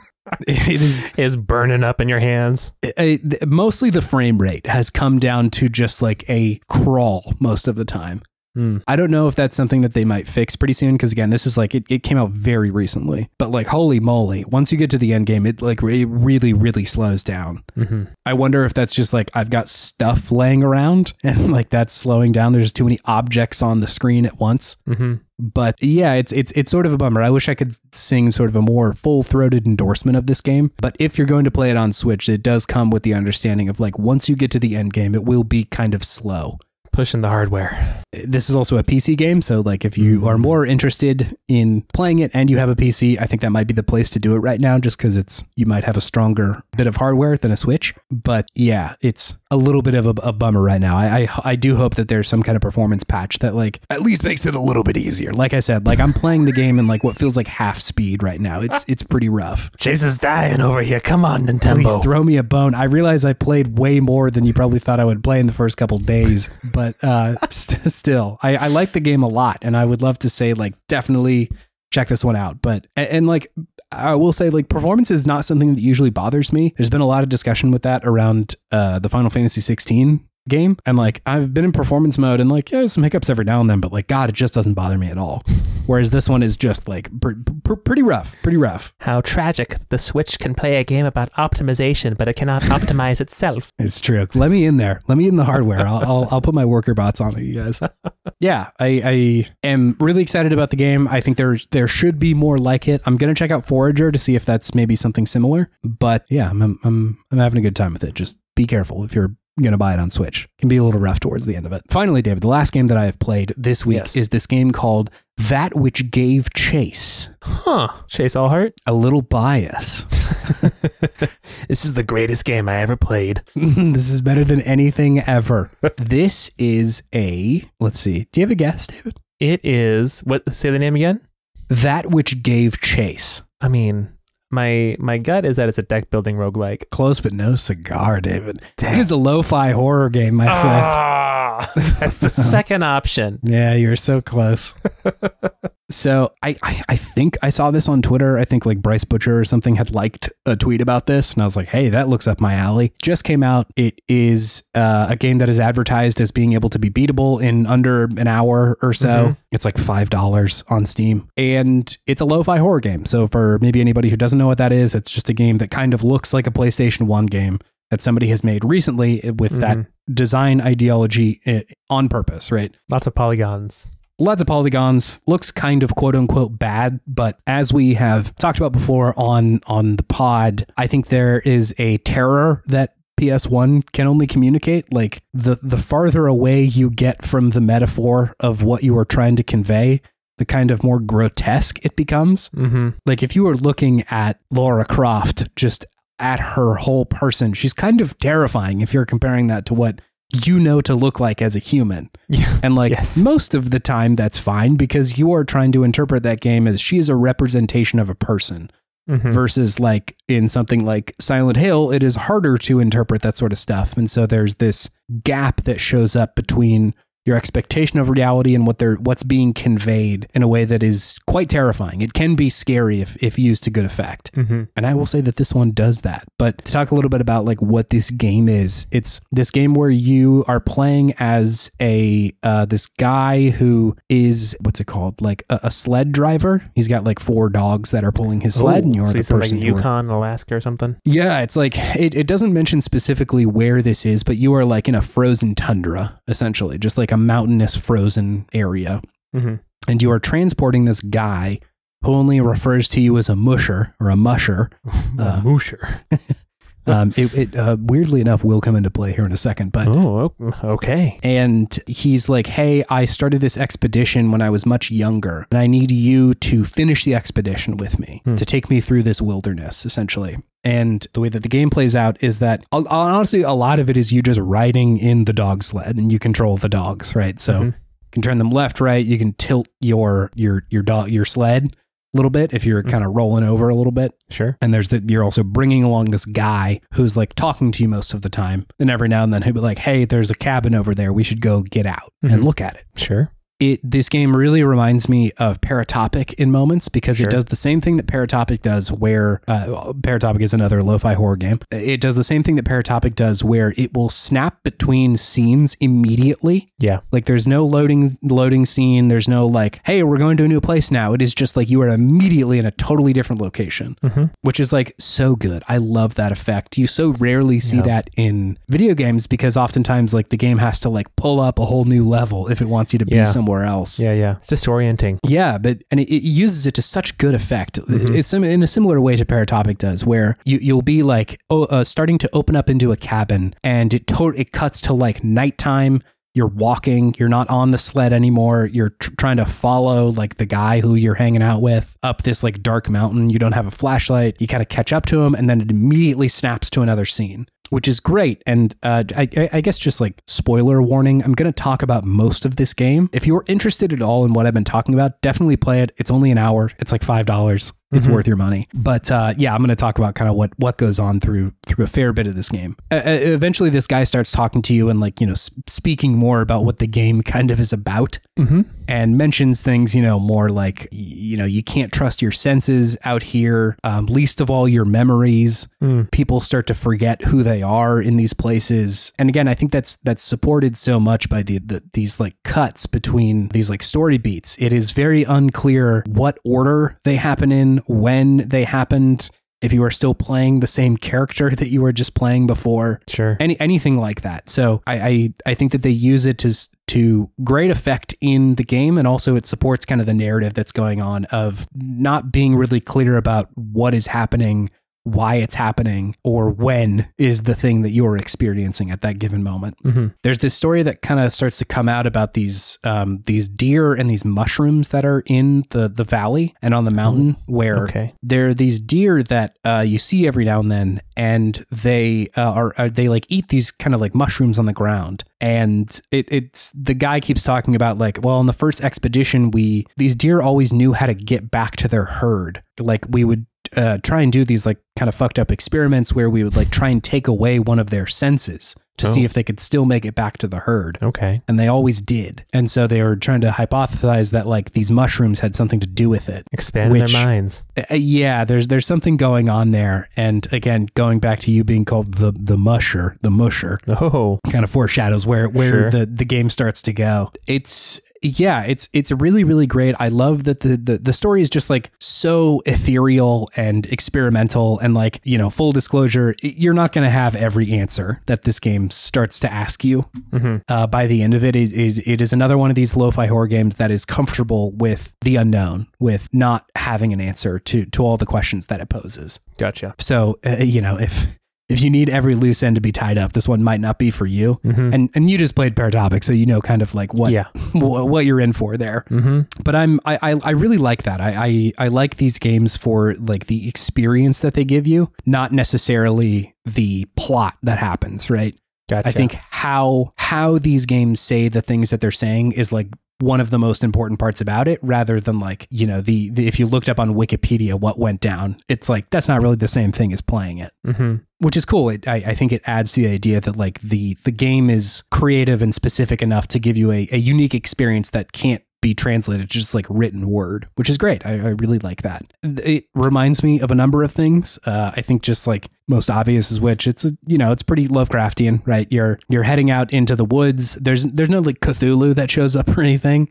It is Is burning up in your hands. it, mostly the frame rate has come down to just like a crawl most of the time. Hmm. I don't know if that's something that they might fix pretty soon because again, this is like it, it came out very recently. But like holy moly, once you get to the end game, it like it really really slows down. hmm I wonder if that's just like I've got stuff laying around and like that's slowing down. There's too many objects on the screen at once. hmm But yeah, it's it's it's sort of a bummer. I wish I could sing sort of a more full-throated endorsement of this game. But if you're going to play it on Switch, it does come with the understanding of like once you get to the end game, it will be kind of slow. Pushing the hardware. This is also a PC game, so like if you mm. are more interested in playing it and you have a PC, I think that might be the place to do it right now just cuz it's you might have a stronger bit of hardware than a Switch. But yeah, it's a little bit of a, a bummer right now. I, I I do hope that there's some kind of performance patch that like at least makes it a little bit easier. Like I said, like I'm playing the game in like what feels like half speed right now. It's it's pretty rough. Chase is dying over here. Come on, Nintendo. Please Nintendo. throw me a bone. I realize I played way more than you probably thought I would play in the first couple days, but uh, st- still, I, I like the game a lot, and I would love to say like definitely check this one out. But and, and like I will say like performance is not something that usually bothers me. There's been a lot of discussion with that around uh, the Final Fantasy 16 game, and like I've been in performance mode, and like yeah, there's some hiccups every now and then, but like God, it just doesn't bother me at all. Whereas this one is just like pr- pr- pretty rough, pretty rough. How tragic. The Switch can play a game about optimization, but it cannot optimize itself. It's true. Let me in there. Let me in the hardware. I'll, I'll, I'll put my worker bots on it, you guys. Yeah, I, I am really excited about the game. I think there there should be more like it. I'm gonna check out Forager to see if that's maybe something similar. But yeah, I'm I'm I'm, I'm having a good time with it. Just be careful if you're gonna buy it on Switch. Can be a little rough towards the end of it. Finally, David, the last game that I have played this week Yes. is this game called That Which Gave Chase. Huh. Chase Allhart? A little bias. this is the greatest game I ever played. this is better than anything ever. this is a let's see. Do you have a guess, David? It is what say the name again? That which gave chase. I mean, my my gut is that it's a deck building roguelike. Close but no cigar, David. It is a lo-fi horror game, my friend. Ah, that's the second option. Yeah, you're so close. so I, I I think I saw this on Twitter. I think like Bryce Butcher or something had liked a tweet about this, and I was like, hey, that looks up my alley. Just came out. It is uh, a game that is advertised as being able to be beatable in under an hour or so. Mhm. It's like five dollars on Steam, and it's a lo-fi horror game. So for maybe anybody who doesn't know what that is, it's just a game that kind of looks like a PlayStation One game that somebody has made recently with that Mhm. design ideology eh, on purpose, right? Lots of polygons. Lots of polygons. Looks kind of quote unquote bad but as we have talked about before on on the pod i think there is a terror that PS1 can only communicate. Like the the farther away you get from the metaphor of what you are trying to convey the kind of more grotesque it becomes. Mm-hmm. like if you were looking at Lara Croft just at her whole person she's kind of terrifying if you're comparing that to what you know to look like as a human Yeah. and like Yes. most of the time, that's fine because you are trying to interpret that game as she is a representation of a person Mhm. versus like in something like Silent Hill, it is harder to interpret that sort of stuff. And so there's this gap that shows up between your expectation of reality and what they're what's being conveyed in a way that is quite terrifying. It can be scary if if used to good effect. Mm-hmm. And I will say that this one does that. But to talk a little bit about like what this game is, it's this game where you are playing as a uh, this guy who is what's it called, like a, a sled driver. He's got like four dogs that are pulling his sled, and you're so the he's in, like person. who are- Yukon, Alaska, or something. yeah, it's like it, it doesn't mention specifically where this is, but you are like in a frozen tundra, essentially, just like a mountainous frozen area. Mm-hmm. And you are transporting this guy who only refers to you as a musher or a musher. Uh, Moosher. Um, it it uh, weirdly enough will come into play here in a second, but Oh, okay. and he's like, "Hey, I started this expedition when I was much younger, and I need you to finish the expedition with me Hmm. to take me through this wilderness, essentially." And the way that the game plays out is that honestly, a lot of it is you just riding in the dog sled, and you control the dogs, right? So Mhm. you can turn them left, right. You can tilt your your your dog your sled little bit if you're kind of rolling over a little bit. Sure. And there's that you're also bringing along this guy who's like talking to you most of the time. And every now and then he'll be like, "Hey, there's a cabin over there. We should go get out and Mhm. look at it." Sure. It this game really reminds me of Paratopic in moments because Sure. it does the same thing that Paratopic does. Where uh, Paratopic is another lo-fi horror game. It does the same thing that Paratopic does, where it will snap between scenes immediately. Yeah. Like there's no loading loading scene. There's no like, hey, we're going to a new place now. It is just like you are immediately in a totally different location, Mm-hmm. which is like so good. I love that effect. You so rarely see Yeah. that in video games because oftentimes like the game has to like pull up a whole new level if it wants you to be Yeah. somewhere else. Yeah, yeah. It's disorienting. Yeah, but and it, it uses it to such good effect. Mhm. It's in a similar way to Paratopic does, where you you'll be like oh, uh, starting to open up into a cabin, and it to- it cuts to like nighttime. You're walking. You're not on the sled anymore. You're tr- trying to follow like the guy who you're hanging out with up this like dark mountain. You don't have a flashlight. You kind of catch up to him, and then it immediately snaps to another scene which is great. And uh, I, I- guess just like spoiler warning, I'm going to talk about most of this game. If you're interested at all in what I've been talking about, definitely play it. It's only an hour. It's like five dollars. It's Mhm. worth your money. But uh, yeah, I'm going to talk about kind of what what goes on through through a fair bit of this game. Uh, eventually, this guy starts talking to you and like you know speaking more about what the game kind of is about Mm-hmm. and mentions things, you know, more like, you know, you can't trust your senses out here, um, least of all your memories. Mm. People start to forget who they are in these places. And again, I think that's that's supported so much by the, the these like cuts between these like story beats. It is very unclear what order they happen in, when they happened. If you are still playing the same character that you were just playing before, Sure. any anything like that. So I, I I think that they use it to to great effect in the game, and also it supports kind of the narrative that's going on of not being really clear about what is happening, why it's happening, or when is the thing that you're experiencing at that given moment. Mm-hmm. There's this story that kind of starts to come out about these um, these deer and these mushrooms that are in the the valley and on the mountain where Okay. there are these deer that uh, you see every now and then, and they uh, are, are they like eat these kind of like mushrooms on the ground. And it, it's the guy keeps talking about like, well, in the first expedition, we these deer always knew how to get back to their herd. Like we would uh, try and do these like kind of fucked up experiments where we would like try and take away one of their senses to see Oh. if they could still make it back to the herd Okay. and they always did. And so they were trying to hypothesize that like these mushrooms had something to do with it. Expand their minds. Uh, yeah, there's there's something going on there. And again, going back to you being called the the musher, the musher, Oh. kind of foreshadows where where Sure. the the game starts to go. It's yeah, it's it's really really great. I love that the, the the story is just like so ethereal and experimental and like you know full disclosure, you're not going to have every answer that this game starts to ask you Mm-hmm. uh, by the end of it, it, it, it is another one of these lo-fi horror games that is comfortable with the unknown, with not having an answer to to all the questions that it poses. Gotcha. So uh, you know, if if you need every loose end to be tied up, this one might not be for you. Mm-hmm. And and you just played Paratopic, so you know kind of like what yeah. what, you're in for there. Mm-hmm. But I'm I I, I really like that. I, I I like these games for like the experience that they give you, not necessarily the plot that happens. Right. Gotcha. I think how how these games say the things that they're saying is like one of the most important parts about it rather than like, you know, the, the if you looked up on Wikipedia what went down, it's like that's not really the same thing as playing it. Mm-hmm. Which is cool. It, I, I think it adds to the idea that like the the game is creative and specific enough to give you a, a unique experience that can't be translated just like written word, which is great. I, I really like that. It reminds me of a number of things. Uh, I think just like most obvious is which it's a, you know it's pretty Lovecraftian, right? You're you're heading out into the woods. There's there's no like Cthulhu that shows up or anything.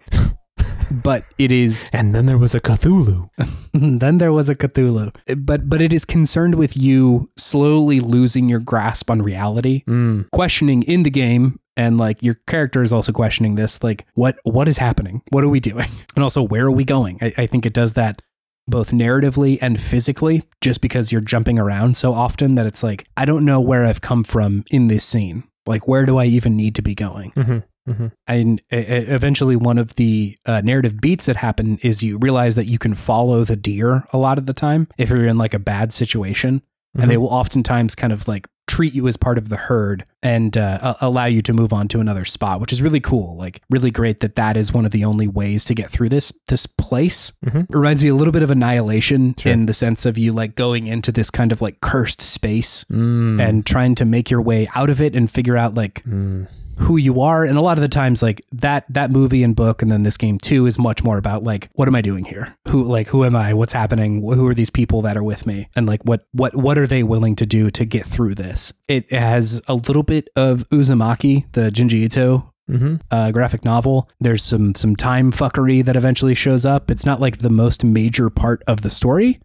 But it is And then there was a Cthulhu. then there was a Cthulhu. But but it is concerned with you slowly losing your grasp on reality, Mm. questioning in the game and like your character is also questioning this like what what is happening? What are we doing? And also where are we going? I, I think it does that both narratively and physically just because you're jumping around so often that it's like I don't know where I've come from in this scene. Like where do I even need to be going? Mm-hmm. Mm-hmm. and eventually one of the uh, narrative beats that happen is you realize that you can follow the deer a lot of the time if you're in like a bad situation and they will oftentimes kind of like treat you as part of the herd and uh, allow you to move on to another spot which is really cool like really great that that is one of the only ways to get through this this place Mhm. it reminds me a little bit of annihilation Sure. in the sense of you like going into this kind of like cursed space Mm. and trying to make your way out of it and figure out like Mm. Who you are and a lot of the times like that that movie and book and then this game too is much more about like what am i doing here who like who am i what's happening who are these people that are with me and like what what what are they willing to do to get through this it has a little bit of uzumaki the junji ito Mm-hmm. uh, graphic novel. There's some some time fuckery that eventually shows up. It's not like the most major part of the story,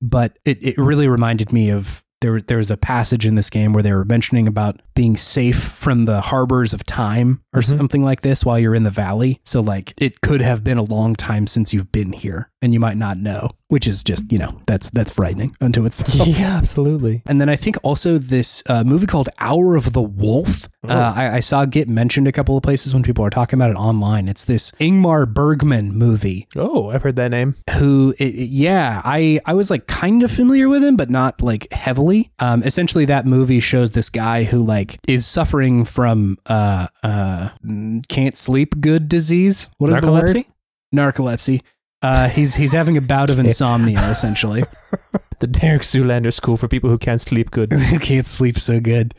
but it, it really reminded me of there. There was a passage in this game where they were mentioning about being safe from the harbors of time or Mhm. something like this while you're in the valley. So like it could have been a long time since you've been here, and you might not know, which is just you know that's that's frightening unto itself. Yeah, absolutely. And then I think also this uh, movie called Hour of the Wolf. Oh. Uh, I, I saw get mentioned a couple of places when people are talking about it online. It's this Ingmar Bergman movie. Oh, I've heard that name. Who, it, it- yeah, I I was like kind of familiar with him, but not like heavily. Um, essentially, that movie shows this guy who like is suffering from uh uh mm, can't sleep good disease. What is the word? Narcolepsy? Uh, he's he's having a bout of insomnia essentially. The Derek Zoolander School for people who can't sleep good. who can't sleep so good.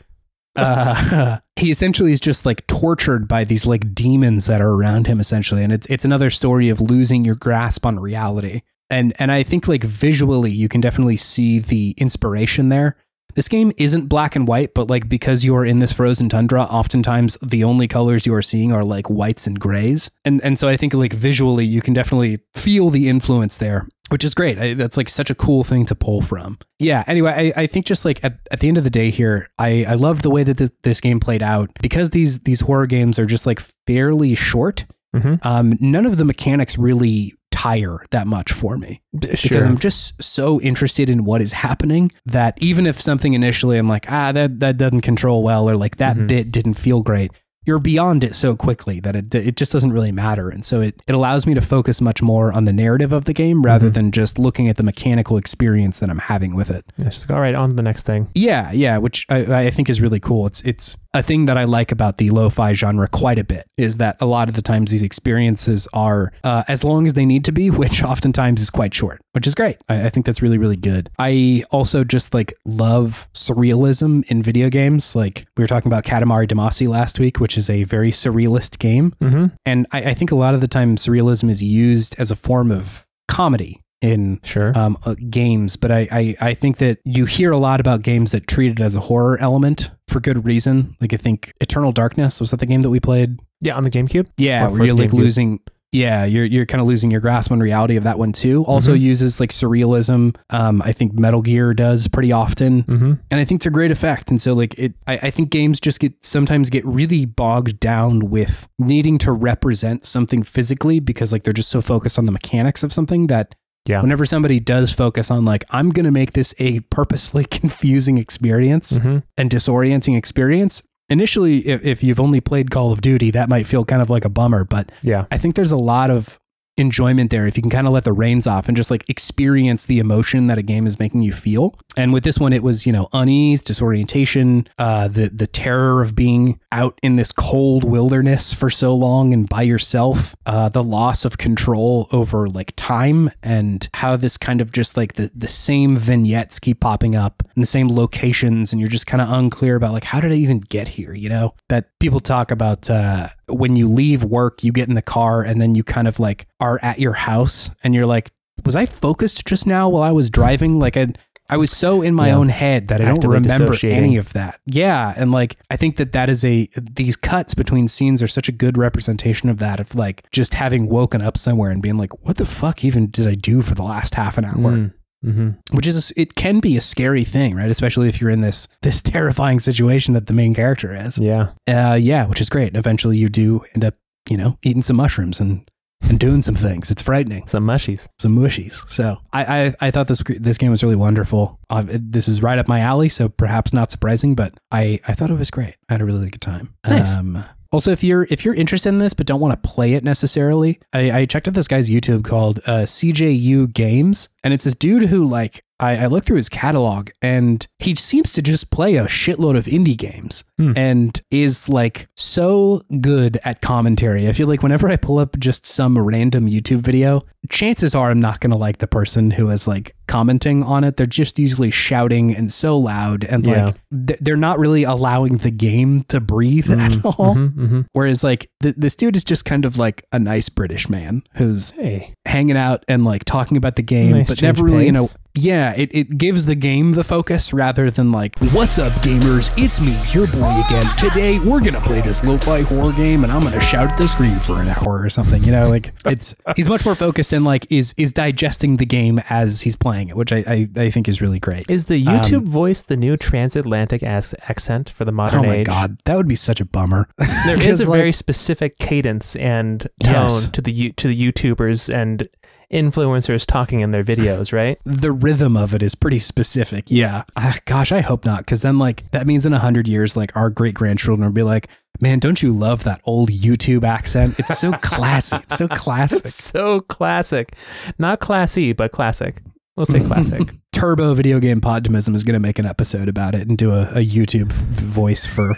Uh, he essentially is just like tortured by these like demons that are around him essentially and it's it's another story of losing your grasp on reality and and I think like visually you can definitely see the inspiration there this game isn't black and white but like because you're in this frozen tundra oftentimes the only colors you are seeing are like whites and grays and and so I think like visually you can definitely feel the influence there which is great. I, that's like such a cool thing to pull from. Yeah. Anyway, I, I think just like at, at the end of the day here, I, I loved the way that this, this game played out because these these horror games are just like fairly short. Mm-hmm. Um, none of the mechanics really tire that much for me because I'm just so interested in what is happening that even if something initially I'm like ah that that doesn't control well or like that Mhm. bit didn't feel great. You're beyond it so quickly that it it just doesn't really matter, and so it, it allows me to focus much more on the narrative of the game rather Mhm. than just looking at the mechanical experience that I'm having with it. Let's just go right on to the next thing. Yeah, yeah, which I, I think is really cool. It's it's a thing that I like about the lo-fi genre quite a bit is that a lot of the times these experiences are uh, as long as they need to be, which oftentimes is quite short, which is great. I, I think that's really really good. I also just like love surrealism in video games. Like we were talking about Katamari Damacy last week, which is a very surrealist game, Mm-hmm. and I, I think a lot of the time surrealism is used as a form of comedy in Sure. um, uh, games, but I, I, I think that you hear a lot about games that treat it as a horror element for good reason. Like I think Eternal Darkness was that the game that we played? yeah, on the GameCube. Yeah, where you're like GameCube. losing. Yeah, you're you're kind of losing your grasp on reality of that one too. Also Mhm. uses like surrealism. Um, I think Metal Gear does pretty often, Mm-hmm. and I think to great effect. And so like it, I, I think games just get sometimes get really bogged down with needing to represent something physically because like they're just so focused on the mechanics of something that Yeah. whenever somebody does focus on like i'm going to make this a purposely confusing experience Mm-hmm. and disorienting experience initially if, if you've only played call of duty that might feel kind of like a bummer but Yeah. i think there's a lot of enjoyment there if you can kind of let the reins off and just like experience the emotion that a game is making you feel. And with this one, it was you know unease, disorientation, uh, the the terror of being out in this cold wilderness for so long and by yourself, uh, the loss of control over like time and how this kind of just like the the same vignettes keep popping up in the same locations, and you're just kind of unclear about like how did I even get here? You know that people talk about uh, when you leave work, you get in the car and then you kind of like are at your house and you're like, was I focused just now while I was driving? Like I, I was so in my Yeah. own head that I don't Actively remember any of that. Yeah, and like I think that that is a these cuts between scenes are such a good representation of that of like just having woken up somewhere and being like, what the fuck even did I do for the last half an hour? Hmm. Mm-hmm. which is it can be a scary thing, right? Especially if you're in this this terrifying situation that the main character is. Yeah. Uh, yeah, which is great. And eventually, you do end up, you know, eating some mushrooms and and doing some things. It's frightening, Some mushies. some mushies. So I I, I thought this this game was really wonderful. Uh, this is right up my alley, so perhaps not surprising, but I I thought it was great. I had a really good time. Nice. Um, also, if you're if you're interested in this but don't want to play it necessarily, I, I checked out this guy's YouTube called uh, CJU Games, and it's this dude who like I, I looked through his catalog and he seems to just play a shitload of indie games Hmm. and is like so good at commentary. I feel like whenever I pull up just some random YouTube video, chances are I'm not going to like the person who is like commenting on it. They're just usually shouting and so loud and Yeah. like th- they're not really allowing the game to breathe at all. Mm-hmm, mm-hmm. Whereas like th- this dude is just kind of like a nice British man who's Hey. hanging out and like talking about the game, Nice but never really, you know. Yeah, it, it gives the game the focus rather than like, what's up, gamers? It's me, your boy again. Today we're gonna play this lo-fi horror game, and I'm gonna shout at the screen for an hour or something. You know, like it's he's much more focused and like is is digesting the game as he's playing it, which I I, I think is really great. Is the um, YouTube voice the new transatlantic as- accent for the modern age? Oh my age? god, that would be such a bummer. There is a like, very specific cadence and tone Yes. to the to the YouTubers and influencers talking in their videos, right? the rhythm of it is pretty specific. Yeah. Ah, gosh, I hope not. Because then, like, that means in a hundred years, like, our great grandchildren will be like, man, don't you love that old YouTube accent? It's so classy. It's so classic. so classic, not classy, but classic. We'll say classic. Turbo Video Game Podtimism is going to make an episode about it and do a, a YouTube voice for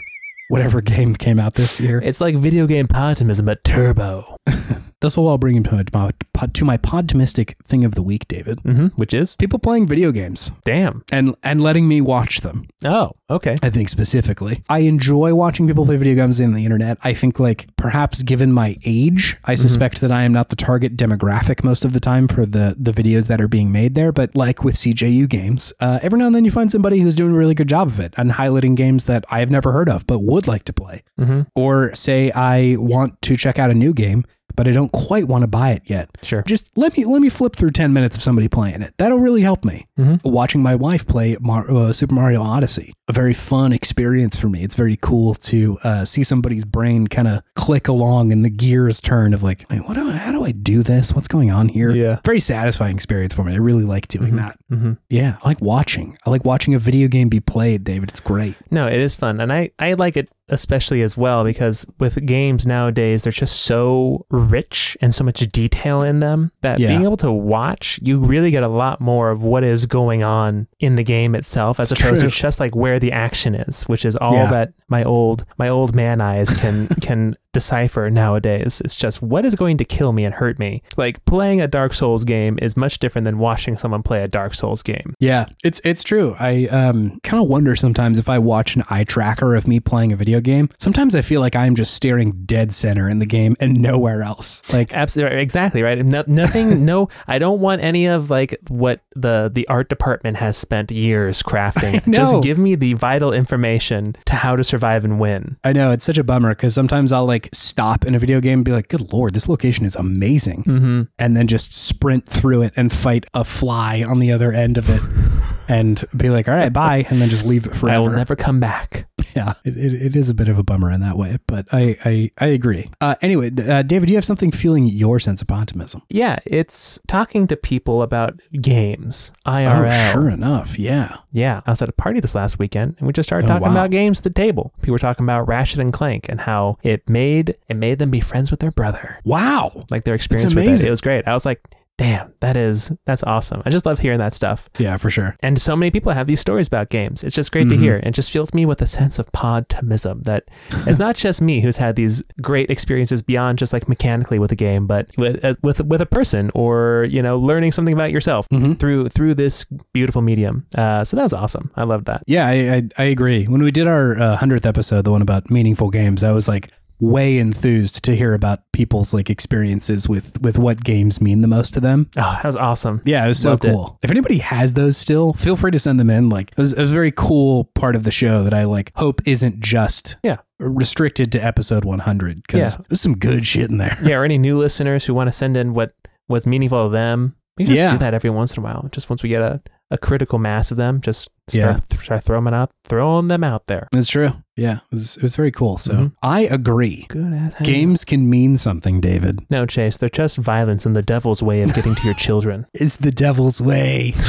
whatever game came out this year. it's like video game optimism, but turbo. This will all bring him to my, to my podtimistic thing of the week, David. hmm Which is People playing video games damn. and and letting me watch them. Oh, okay. I think specifically. I enjoy watching people play video games in the internet. I think like perhaps given my age, I suspect that I am not the target demographic most of the time for the the videos that are being made there. But like with CJU games, uh, every now and then you find somebody who's doing a really good job of it and highlighting games that I have never heard of but would like to play. hmm Or say I want to check out a new game, but I don't quite want to buy it yet. Sure. Just let me let me flip through 10 minutes of somebody playing it. That'll really help me. Mhm. Watching my wife play Mar- uh, Super Mario Odyssey, a very fun experience for me. It's very cool to uh, see somebody's brain kind of click along and the gears turn of like, what do I, how do I do this? What's going on here? Yeah. Very satisfying experience for me. I really like doing that. hmm Yeah, I like watching. I like watching a video game be played, David. It's great. No, it is fun. And I, I like it especially as well because with games nowadays, they're just so rich and so much detail in them that Yeah. being able to watch, you really get a lot more of what is going on in the game itself as It's opposed true. to just like where the action is, which is all Yeah. that my old my old man eyes can can decipher nowadays. It's just what is going to kill me and hurt me. Like playing a Dark Souls game is much different than watching someone play a Dark Souls game. Yeah, it's it's true. I um kind of wonder sometimes if I watch an eye tracker of me playing a video game. Sometimes I feel like I'm just staring dead center in the game and nowhere else. Like Absolutely, exactly right. No, nothing. no, I don't want any of like what the the art department has spent years crafting. Just give me the vital information to how to survive and win. I know it's such a bummer because sometimes I'll like stop in a video game and be like, "Good lord, this location is amazing," Mm-hmm. and then just sprint through it and fight a fly on the other end of it, and be like, "All right, bye," and then just leave it forever. I will never come back. yeah, it, it, it is a bit of a bummer in that way, but I I, I agree. Uh, anyway, uh, David, do you have something fueling your sense of optimism? Yeah, it's talking to people about games, IRL. Oh, sure enough, yeah. Yeah, I was at a party this last weekend, and we just started Oh, talking wow. about games at the table. People were talking about Ratchet and Clank and how it made it made them be friends with their brother, Wow. like their experience with it. It was great. I was like, damn, that is that's awesome. I just love hearing that stuff. Yeah, for sure. And so many people have these stories about games. It's just great to Mhm. hear. It just fills me with a sense of podtimism that it's not just me who's had these great experiences beyond just like mechanically with a game, but with uh, with with a person or you know learning something about yourself Mhm. through through this beautiful medium. Uh, so that was awesome. I love that. Yeah, I, I, I agree. When we did our uh, 100th episode, the one about meaningful games, I was like way enthused to hear about people's like experiences with with what games mean the most to them. Oh, that was awesome. Yeah, it was so Loved it. cool. If anybody has those still, feel free to send them in. Like it was, it was a very cool part of the show that I like hope isn't just Yeah. restricted to episode 100 because Yeah. there's some good shit in there. Yeah, or any new listeners who want to send in what was meaningful to them. We just Yeah. do that every once in a while. Just once we get a, a critical mass of them, just start, th- start throwing them out, throwing them out there. It's true. Yeah, it was, it was very cool. So Mhm. I agree. Good as hell. Games can mean something, David. No, Chase, they're just violence and the devil's way of getting to your children. It's the devil's way.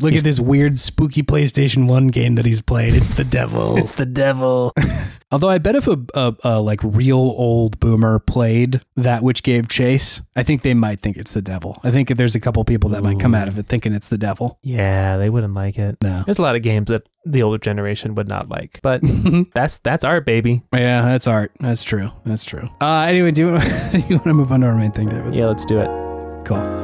Look at this weird, spooky PlayStation 1 game that he's played. It's the devil. It's the devil. Although I bet if a, a, a like real old boomer played that which gave chase, I think they might think it's the devil. I think there's a couple people that might come out of it thinking it's the devil. yeah, they wouldn't like it. No. There's a lot of games that the older generation would not like, but that's that's art, baby. Yeah, that's art. That's true. That's true. Uh, anyway, do you, do you want to move on to our main thing, David? Yeah, let's do it. Cool.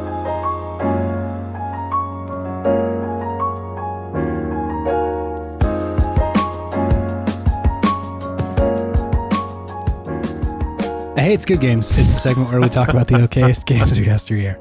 Hey, it's Good Games. It's a segment where we talk about the okayest games of yesteryear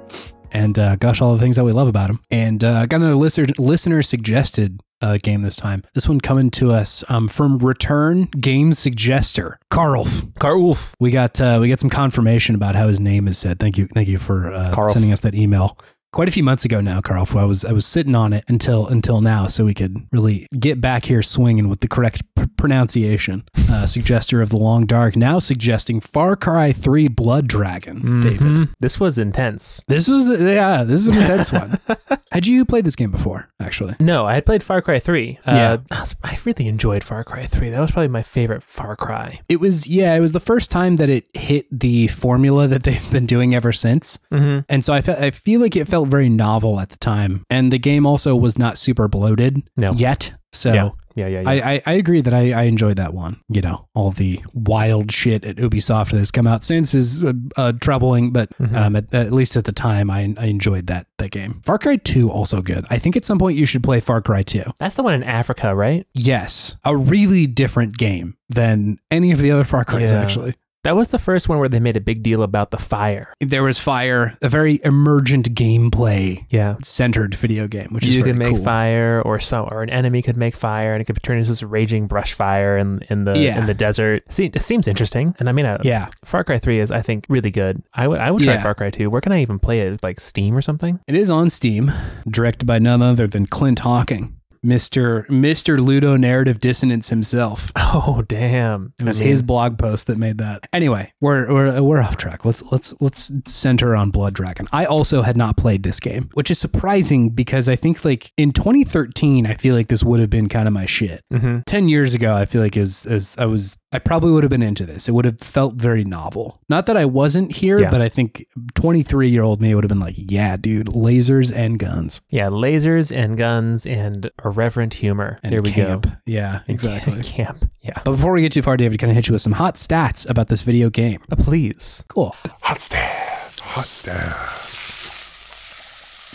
and uh, gush all the things that we love about him. And uh, got another listener, listener suggested uh, game this time. This one coming to us um, from Return Game Suggester, Karlf. Karulf. We got uh, we got some confirmation about how his name is said. Thank you, thank you for uh, sending us that email. Quite a few months ago now, Carl. I was I was sitting on it until until now, so we could really get back here swinging with the correct pr- pronunciation. Uh, suggester of the Long Dark now suggesting Far Cry Three Blood Dragon. David, Mhm. This was intense. this was yeah, this is an intense one. Had you played this game before? Actually, No, I had played Far Cry 3. Uh, Yeah. I was- I really enjoyed Far Cry 3. That was probably my favorite Far Cry. it was yeah, it was the first time that it hit the formula that they've been doing ever since. Mm-hmm. And so I, fe- I feel like it felt very novel at the time. And the game also was not super bloated No. yet. So Yeah. Yeah, yeah, yeah. I, I, I agree that I, I enjoyed that one. You know, all the wild shit at Ubisoft that has come out since is uh, uh, troubling, but Mhm. um, at, at least at the time, I, I enjoyed that that game. Far Cry 2 also good. I think at some point you should play Far Cry 2. That's the one in Africa, right? Yes, a really different game than any of the other Far Cry's Yeah. actually. That was the first one where they made a big deal about the fire. There was fire, a very emergent gameplay Yeah. centered video game, which is you could make cool. fire or some or an enemy could make fire and it could turn into this raging brush fire in in the Yeah. in the desert. See, it seems interesting. And I mean, uh, Yeah, Far Cry 3 is I think really good. I would I would try Yeah. Far Cry 2. Where can I even play it? Like Steam or something? it is on Steam, directed by none other than Clint Hocking, Mister Mister Ludonarrative Dissonance himself. Oh, damn. It was his blog post that made that. Anyway, we're, we're we're off track. Let's let's let's center on Blood Dragon. I also had not played this game, which is surprising because I think like in 2013, I feel like this would have been kind of my shit. Mhm. 10 years ago, I feel like it was, it was I was I probably would have been into this. It would have felt very novel. Not that I wasn't here, Yeah. but I think 23 year old me would have been like, yeah, dude, lasers and guns. Yeah, lasers and guns and irreverent humor. And Here we camp. go. Yeah, And exactly. Camp. Yeah. But before we get too far, David, can I hit you with some hot stats about this video game? Uh, please. Cool. Hot stats. Hot stats.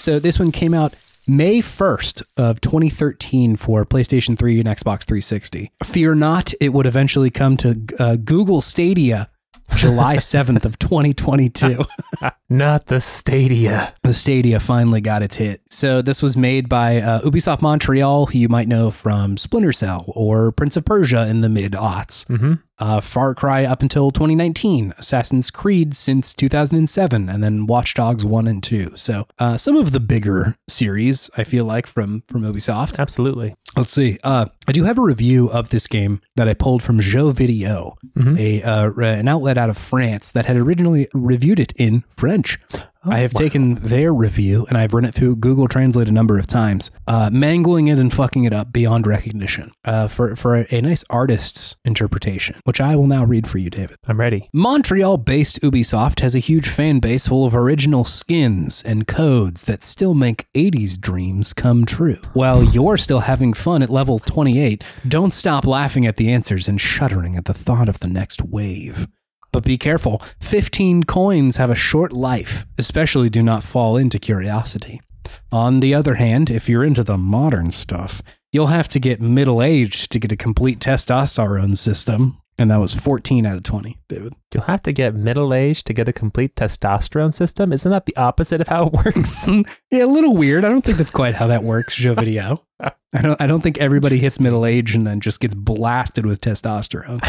So this one came out May 1st of 2013 for PlayStation 3 and Xbox 360. Fear not, it would eventually come to uh, Google Stadia July 7th of 2022. Not the Stadia. the Stadia finally got its hit. So this was made by uh, Ubisoft Montreal, who you might know from Splinter Cell or Prince of Persia in the mid aughts. Mm-hmm. Uh, Far Cry up until 2019, Assassin's Creed since 2007, and then Watch Dogs 1 and 2. So uh, some of the bigger series, I feel like, from, from Ubisoft. Absolutely. Let's see. Uh, I do have a review of this game that I pulled from Joe Video, Mhm. a uh, an outlet out of France that had originally reviewed it in French. I have wow. taken their review and I've run it through Google Translate a number of times, uh, mangling it and fucking it up beyond recognition uh, for for a, a nice artist's interpretation, which I will now read for you, David. I'm ready. Montreal based Ubisoft has a huge fan base full of original skins and codes that still make 80s dreams come true. While you're still having fun at level 28, don't stop laughing at the answers and shuddering at the thought of the next wave. But be careful, 15 coins have a short life, especially do not fall into curiosity. On the other hand, if you're into the modern stuff, you'll have to get middle aged to get a complete testosterone system. And that was 14 out of 20, David. You'll have to get middle aged to get a complete testosterone system. Isn't that the opposite of how it works? yeah, a little weird. I don't think that's quite how that works, Joe Video. I don't I don't think everybody hits middle age and then just gets blasted with testosterone.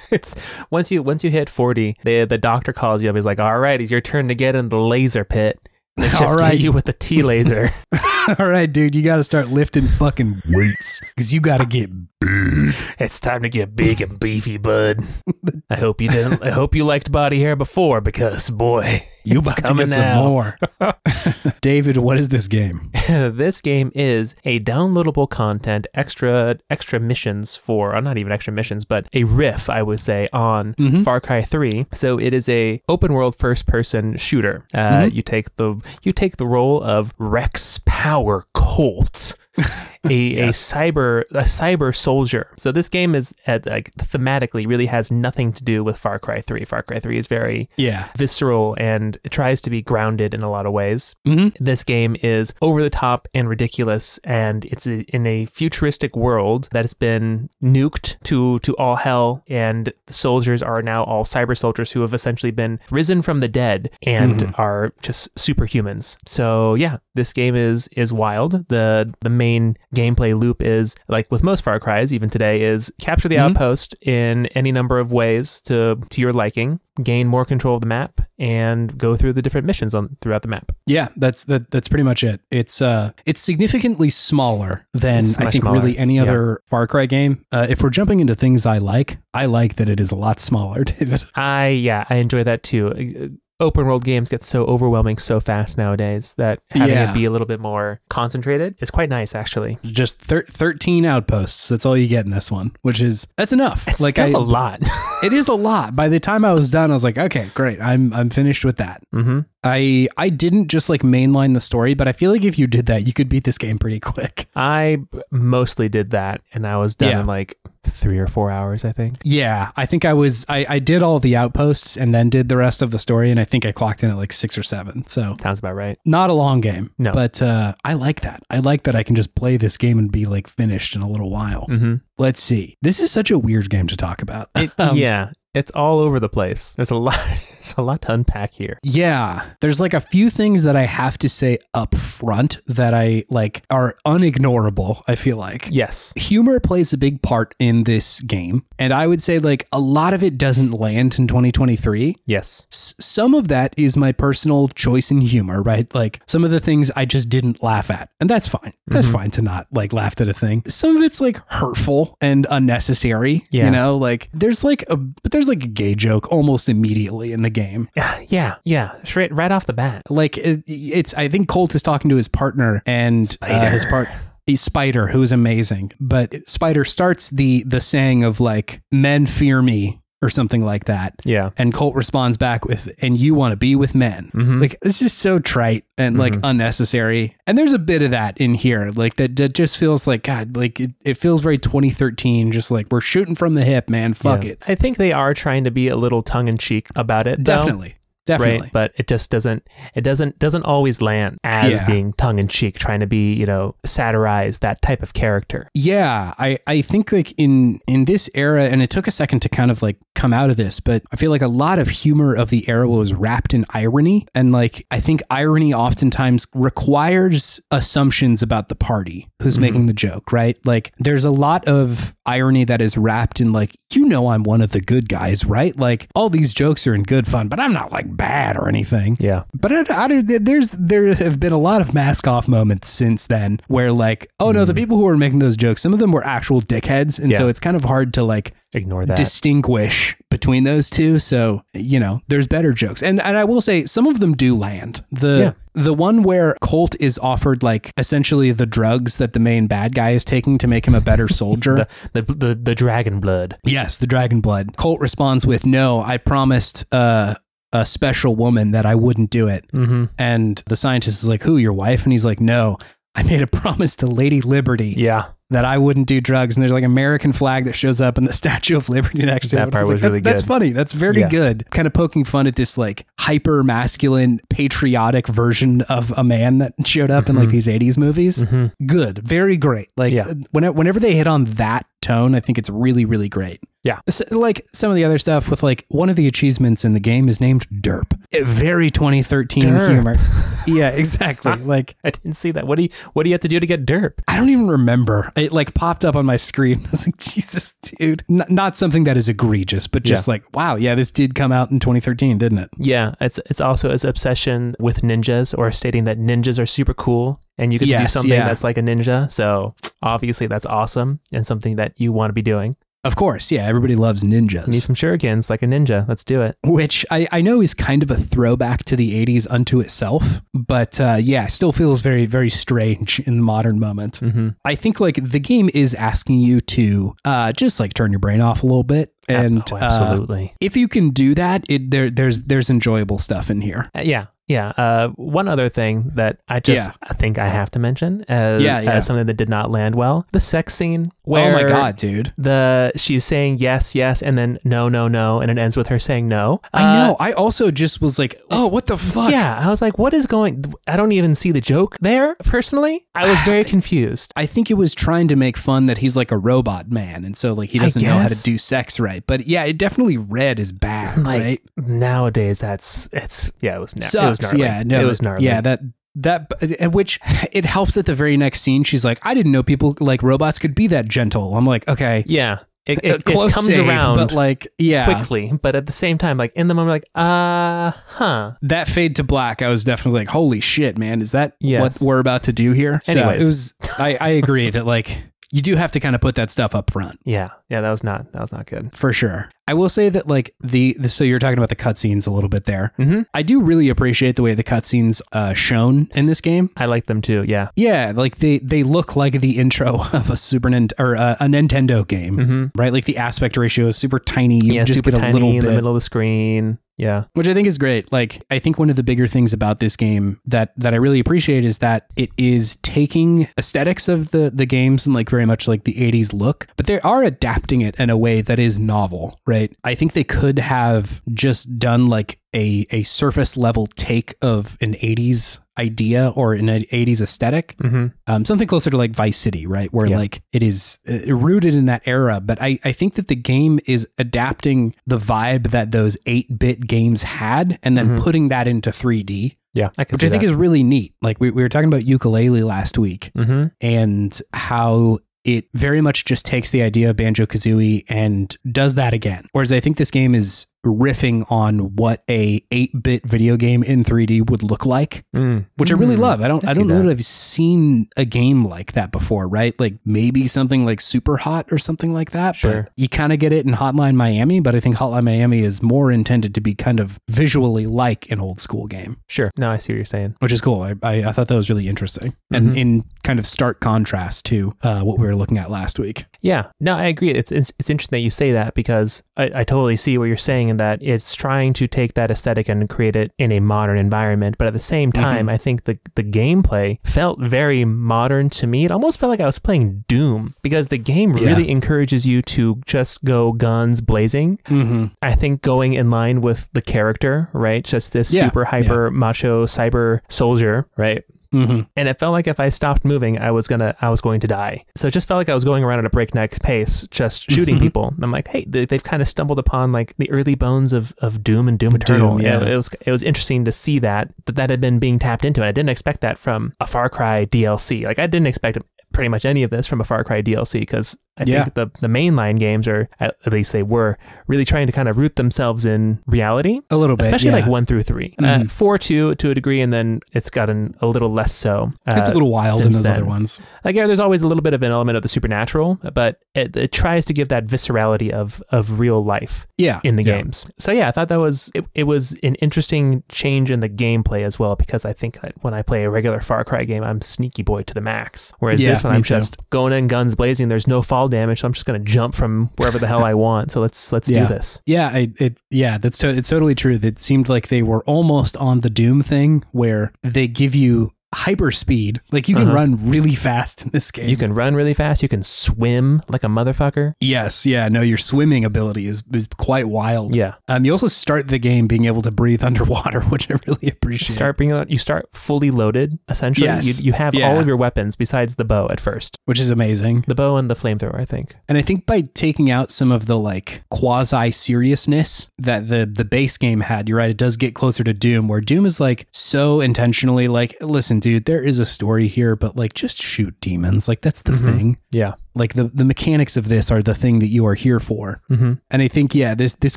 it's once you once you hit forty, the the doctor calls you up. He's like, "All right, it's your turn to get in the laser pit." They just right. hit you with the T laser. All right, dude, you got to start lifting fucking weights cuz you got to get big. it's time to get big and beefy, bud. I hope you didn't. I hope you liked body hair before, because boy, you about to get some more. David, what is this game? this game is a downloadable content, extra extra missions for, or not even extra missions, but a riff, I would say, on Mhm. Far Cry 3. So it is a open world first person shooter. Uh, Mhm. You take the you take the role of Rex Power Colt. a, Yes. a cyber a cyber soldier. So this game is at, like thematically really has nothing to do with Far Cry 3. Far Cry 3 is very Yeah. visceral and it tries to be grounded in a lot of ways. Mhm. This game is over the top and ridiculous, and it's a, in a futuristic world that has been nuked to to all hell, and the soldiers are now all cyber soldiers who have essentially been risen from the dead and Mhm. are just superhumans. So yeah, this game is is wild. the The main gameplay loop is like with most Far Cries, even today, is capture the Mhm. outpost in any number of ways to to your liking, gain more control of the map, and go through the different missions on throughout the map. Yeah, that's that, that's pretty much it. It's uh it's significantly smaller than I think smaller. really any Yeah. other Far Cry game. Uh, if we're jumping into things I like, I like that it is a lot smaller, David. I yeah, I enjoy that too. Open world games get so overwhelming so fast nowadays that having Yeah. it be a little bit more concentrated is quite nice actually. Just thir- 13 outposts. That's all you get in this one, which is that's enough. It's like I a lot. it is a lot. By the time I was done, I was like, okay, great. I'm I'm finished with that. hmm I I didn't just like mainline the story, but I feel like if you did that, you could beat this game pretty quick. I mostly did that, and I was done Yeah. in like three or four hours, I think. Yeah, I think I was I, I did all the outposts and then did the rest of the story, and I think I clocked in at like six or seven. So Sounds about right. not a long game. No. but uh, I like that. I like that I can just play this game and be like finished in a little while. hmm Let's see. This is such a weird game to talk about. It, Um, yeah, it's all over the place. There's a lot. There's a lot to unpack here. Yeah, there's like a few things that I have to say up front that I like are unignorable, I feel like. Yes. Humor plays a big part in this game, and I would say like a lot of it doesn't land in 2023. Yes. S- some of that is my personal choice in humor, right? Like some of the things I just didn't laugh at, and that's fine. That's Mhm. fine to not like laugh at a thing. Some of it's like hurtful and unnecessary. Yeah. You know, like there's like a but there's like a gay joke almost immediately in the game. Yeah. Yeah. Yeah. Straight right off the bat. Like it, it's I think Colt is talking to his partner and uh, his part. He's Spider, who is amazing, but Spider starts the the saying of like "men fear me" or something like that, Yeah. and Colt responds back with "and you want to be with men." Mhm. Like it's just so trite and like Mhm. unnecessary. And there's a bit of that in here. Like that, that just feels like God, like it, it feels very 2013, just like we're shooting from the hip, man. Fuck Yeah. it. I think they are trying to be a little tongue in cheek about it. Definitely. Definitely. right but it just doesn't it doesn't doesn't always land as Yeah. being tongue-in-cheek trying to be you know satirize that type of character Yeah, I, I think like in in this era, and it took a second to kind of like come out of this, but I feel like a lot of humor of the era was wrapped in irony, and like I think irony oftentimes requires assumptions about the party who's Mhm. making the joke, right? Like there's a lot of irony that is wrapped in like you know I'm one of the good guys, right? Like all these jokes are in good fun, but I'm not like bad or anything. Yeah. But I, I, there's there have been a lot of mask off moments since then where like, oh no, the people who were making those jokes, some of them were actual dickheads, and so it's kind of hard to like Ignore that. distinguish between those two. So you know, there's better jokes, and and I will say some of them do land. The Yeah. the one where Colt is offered like essentially the drugs that the main bad guy is taking to make him a better soldier. the, the the the dragon blood. Yes, the dragon blood. Colt responds with, "No, I promised uh, a special woman that I wouldn't do it." Mm-hmm. And the scientist is like, "Who? Your wife?" And he's like, "No, I made a promise to Lady Liberty Yeah. that I wouldn't do drugs." And there's like American flag that shows up and the Statue of Liberty next to it. That part I was like, really that's, That's funny. That's very Yeah. good. Kind of poking fun at this like hyper masculine, patriotic version of a man that showed up in like these '80s movies. Mm-hmm. Good, very great. Like Yeah. whenever, whenever they hit on that tone, I think it's really, really great. Yeah. S- like some of the other stuff with like one of the achievements in the game is named Derp. Very 2013 Derp. humor. yeah, exactly. like I didn't see that. What do you what do you have to do to get derp? I don't even remember. It like popped up on my screen. I was like, Jesus, dude. N- not something that is egregious, but just Yeah. like, wow, yeah, this did come out in 2013, didn't it? Yeah, it's it's also his obsession with ninjas or stating that ninjas are super cool and you get to do something yeah. that's like a ninja. So obviously that's awesome and something that you want to be doing. Of course, yeah, everybody loves ninjas. need some shurikens like a ninja. Let's do it. which I, I know is kind of a throwback to the 80s unto itself, but uh, yeah, still feels very, very strange in the modern moment. Mm-hmm. I think like the game is asking you to uh, just like turn your brain off a little bit. And oh, uh, absolutely. if you can do that, it there there's there's enjoyable stuff in here. Uh, yeah. Yeah. Uh, one other thing that I just Yeah. I think I have to mention as, Yeah, yeah. as something that did not land well the sex scene where oh my god, dude! the she's saying yes, yes, and then no, no, no, and it ends with her saying no. I Uh, know. I also just was like, oh, what the fuck? Yeah, I was like, what is going? I don't even see the joke there. Personally, I was very confused. I think it was trying to make fun that he's like a robot man, and so like he doesn't know how to do sex right. But yeah, it definitely read as bad, Like right? nowadays, that's it's yeah, it was, na- it was Sucks. Yeah, no, it was gnarly. Yeah, that that which it helps at the very next scene. She's like, I didn't know people like robots could be that gentle. I'm like, okay, yeah. It, it, it comes save, around but like, yeah, quickly, but at the same time, like in the moment, like uh huh. that fade to black, I was definitely like, holy shit, man, is that Yes. what we're about to do here? So it was. I I agree that like you do have to kind of put that stuff up front. Yeah, yeah, that was not that was not good. for sure. I will say that like the, the so you're talking about the cutscenes a little bit there. Mhm. I do really appreciate the way the cutscenes uh, shown in this game. I like them too. Yeah. Yeah, like they they look like the intro of a Super Nintendo or uh, a Nintendo game, Mm-hmm. right? Like the aspect ratio is super tiny. You Yeah, just super get a tiny little in the middle of the screen. Yeah. which I think is great. Like I think one of the bigger things about this game that that I really appreciate is that it is taking aesthetics of the the games and like very much like the 80s look, but they are adapting it in a way that is novel, right? I think they could have just done like a a surface level take of an 80s idea or an 80s aesthetic Mm-hmm. um, something closer to like Vice City, right? Where Yeah. like it is uh, rooted in that era. But I, I think that the game is adapting the vibe that those 8 bit games had and then Mhm. putting that into 3D, Yeah, I can which I think is really neat. Like we, we were talking about Yooka-Laylee last week Mm-hmm. and how it very much just takes the idea of Banjo Kazooie and does that again. Whereas I think this game is riffing on what a 8-bit video game in 3D would look like Mm. which I really Mm. love. I don't I I, don't know that. that I've seen a game like that before, right? Like maybe something like Super Hot or something like that. Sure. But you kind of get it in Hotline Miami, but I think Hotline Miami is more intended to be kind of visually like an old school game, Sure. No, I see what you're saying. which is cool. I, I, I thought that was really interesting and Mhm. in kind of stark contrast to uh, what we were looking at last week. Yeah, no, I agree. It's it's, it's interesting that you say that because I, I totally see what you're saying in that it's trying to take that aesthetic and create it in a modern environment. But at the same time, Mhm. I think the the gameplay felt very modern to me. It almost felt like I was playing Doom because the game Yeah. really encourages you to just go guns blazing. Mm-hmm. I think going in line with the character, right? Just this Yeah, super hyper macho cyber soldier, right? Mm-hmm. and it felt like if I stopped moving, I was gonna, I was going to die. So it just felt like I was going around at a breakneck pace, just shooting Mhm. people. And I'm like, hey, they, they've kind of stumbled upon like the early bones of, of Doom and Doom Eternal. Doom, yeah. it, it was it was interesting to see that that that had been being tapped into. And I didn't expect that from a Far Cry DLC. Like I didn't expect pretty much any of this from a Far Cry DLC because I Yeah. think the the mainline games are at, least they were really trying to kind of root themselves in reality. A little bit, Especially yeah. like one through 3 Uh, Mhm. four to to a degree, and then it's gotten a little less so. Uh, it's a little wild in those then. other ones. Like yeah, there's always a little bit of an element of the supernatural, but it, it tries to give that viscerality of of real life Yeah, in the yeah. games. So yeah, I thought that was it, it was an interesting change in the gameplay as well because I think that when I play a regular Far Cry game, I'm sneaky boy to the max. Whereas this one I'm too. just going in guns blazing. There's no fall damage, so I'm just gonna jump from wherever the hell I want. So let's let's Yeah. do this. Yeah, I, it yeah, that's to, it's totally true. It seemed like they were almost on the Doom thing where they give you hyper speed. Like you can Uh-huh. run really fast in this game. You can run really fast. You can swim like a motherfucker. Yes, yeah, no, your swimming ability is, is quite wild. Yeah. Um, you also start the game being able to breathe underwater, which I really appreciate. Start out. You start fully loaded. Essentially, Yes. you, you have Yeah. all of your weapons besides the bow at first. which is amazing. The bow and the flamethrower, I think. And I think by taking out some of the like quasi seriousness that the the base game had, you're right, it does get closer to Doom, where Doom is like so intentionally like, listen, dude, there is a story here, but like just shoot demons. Like that's the Mhm. thing. Yeah. Like the the mechanics of this are the thing that you are here for. Mm-hmm. And I think yeah, this this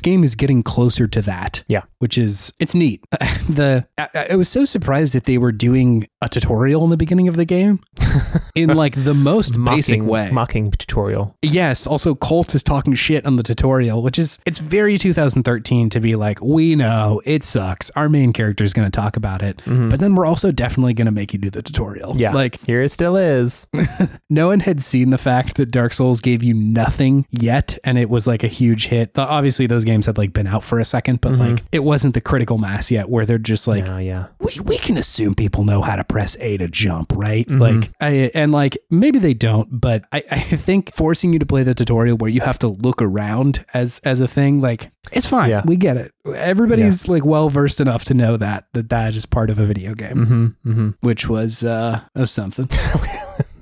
game is getting closer to that. Yeah. which is it's neat. the I, I was so surprised that they were doing a tutorial in the beginning of the game in like the most basic Mocking, way. mocking tutorial. Yes. Also, Colt is talking shit on the tutorial, which is it's very 2013 to be like, we know it sucks. Our main character is going to talk about it, but then we're also definitely going to make you do the tutorial. Mm-hmm. Yeah. Like here it still is. no one had seen the fact that Dark Souls gave you nothing yet, and it was like a huge hit. Obviously, those games had like been out for a second, but Mm-hmm. like it wasn't the critical mass yet where they're just like, oh yeah. we, we can assume people know how to press A to jump, right? Mhm. Like, I, and like maybe they don't, but I, I think forcing you to play the tutorial where you have to look around as as a thing, like it's fine. Yeah. We get it. Everybody's like well versed enough to know that that that is part of a video game, Mm-hmm. Mm-hmm. which was uh was something.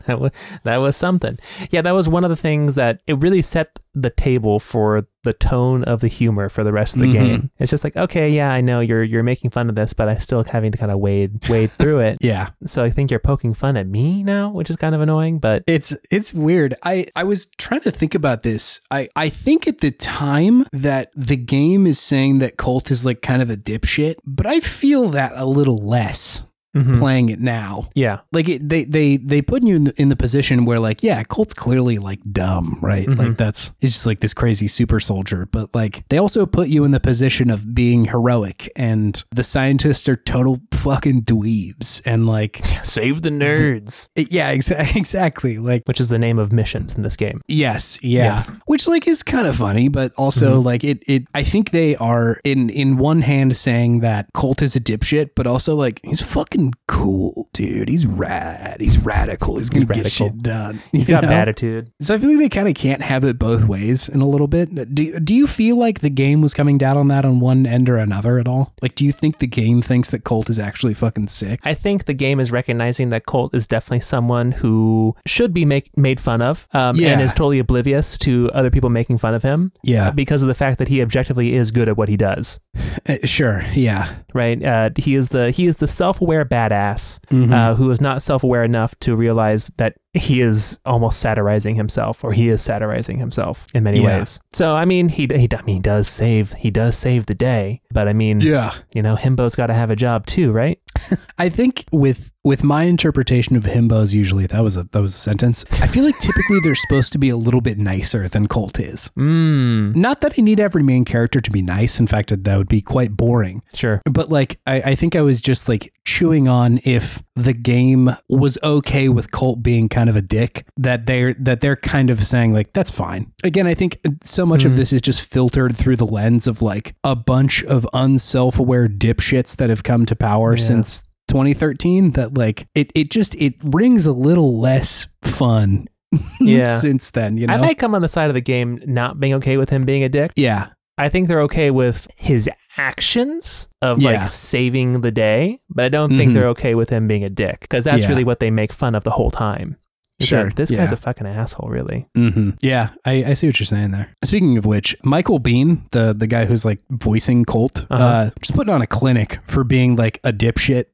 That was that was something. Yeah, that was one of the things that it really set the table for the tone of the humor for the rest of the Mhm. game. It's just like, okay, yeah, I know you're you're making fun of this, but I still having to kind of wade wade through it. yeah. So I think you're poking fun at me now, which is kind of annoying. But It's it's weird. I I was trying to think about this. I I think at the time that the game is saying that Colt is like kind of a dipshit, but I feel that a little less Mhm. playing it now. yeah, Like it, they they they put you in the, in the position where like yeah, Colt's clearly like dumb, right? Mhm. Like that's he's just like this crazy super soldier, but like they also put you in the position of being heroic and the scientists are total fucking dweebs and like save the nerds, it- yeah, exa- exactly. Like which is the name of missions in this game. Yes, yeah. Yes. Which like is kind of funny, but also like it it I think they are in in one hand saying that Colt is a dipshit, but also like he's fucking cool, dude. He's rad. He's radical. He's gonna He's get radical. shit done. He's got know? attitude. So I feel like they kind of can't have it both ways in a little bit. Do do you feel like the game was coming down on that on one end or another at all? Like, do you think the game thinks that Colt is actually fucking sick? I think the game is recognizing that Colt is definitely someone who should be make, made fun of um, Yeah. and is totally oblivious to other people making fun of him Yeah, because of the fact that he objectively is good at what he does. Uh, sure. Yeah. Right? Uh, he is the he is the self aware badass Mhm. uh, who is not self aware enough to realize that he is almost satirizing himself, or he is satirizing himself in many Yeah. ways. So I mean, he he, I mean, he does save he does save the day, but I mean, yeah. you know, Himbo's got to have a job too, right? I think with with my interpretation of himbos, usually that was a that was a sentence. I feel like typically they're supposed to be a little bit nicer than Colt is. Mm, Not that I need every main character to be nice. In fact, that would be quite boring. sure. But like, I, I think I was just like chewing on if the game was okay with Colt being kind of a dick. That they're that they're kind of saying like that's fine. Again, I think so much of Mhm. this is just filtered through the lens of like a bunch of unself-aware dipshits that have come to power Yeah. since 2013. That like it it just it rings a little less fun. Yeah. since then, you know. I might come on the side of the game not being okay with him being a dick. yeah, I think they're okay with his actions of Yeah. like saving the day, but I don't think Mhm. they're okay with him being a dick because that's Yeah. really what they make fun of the whole time. Is Sure, this guy's a fucking asshole, really. hmm Yeah, I, I see what you're saying there. Speaking of which, Michael Biehn, the the guy who's like voicing Colt, uh Uh-huh. just putting on a clinic for being like a dipshit.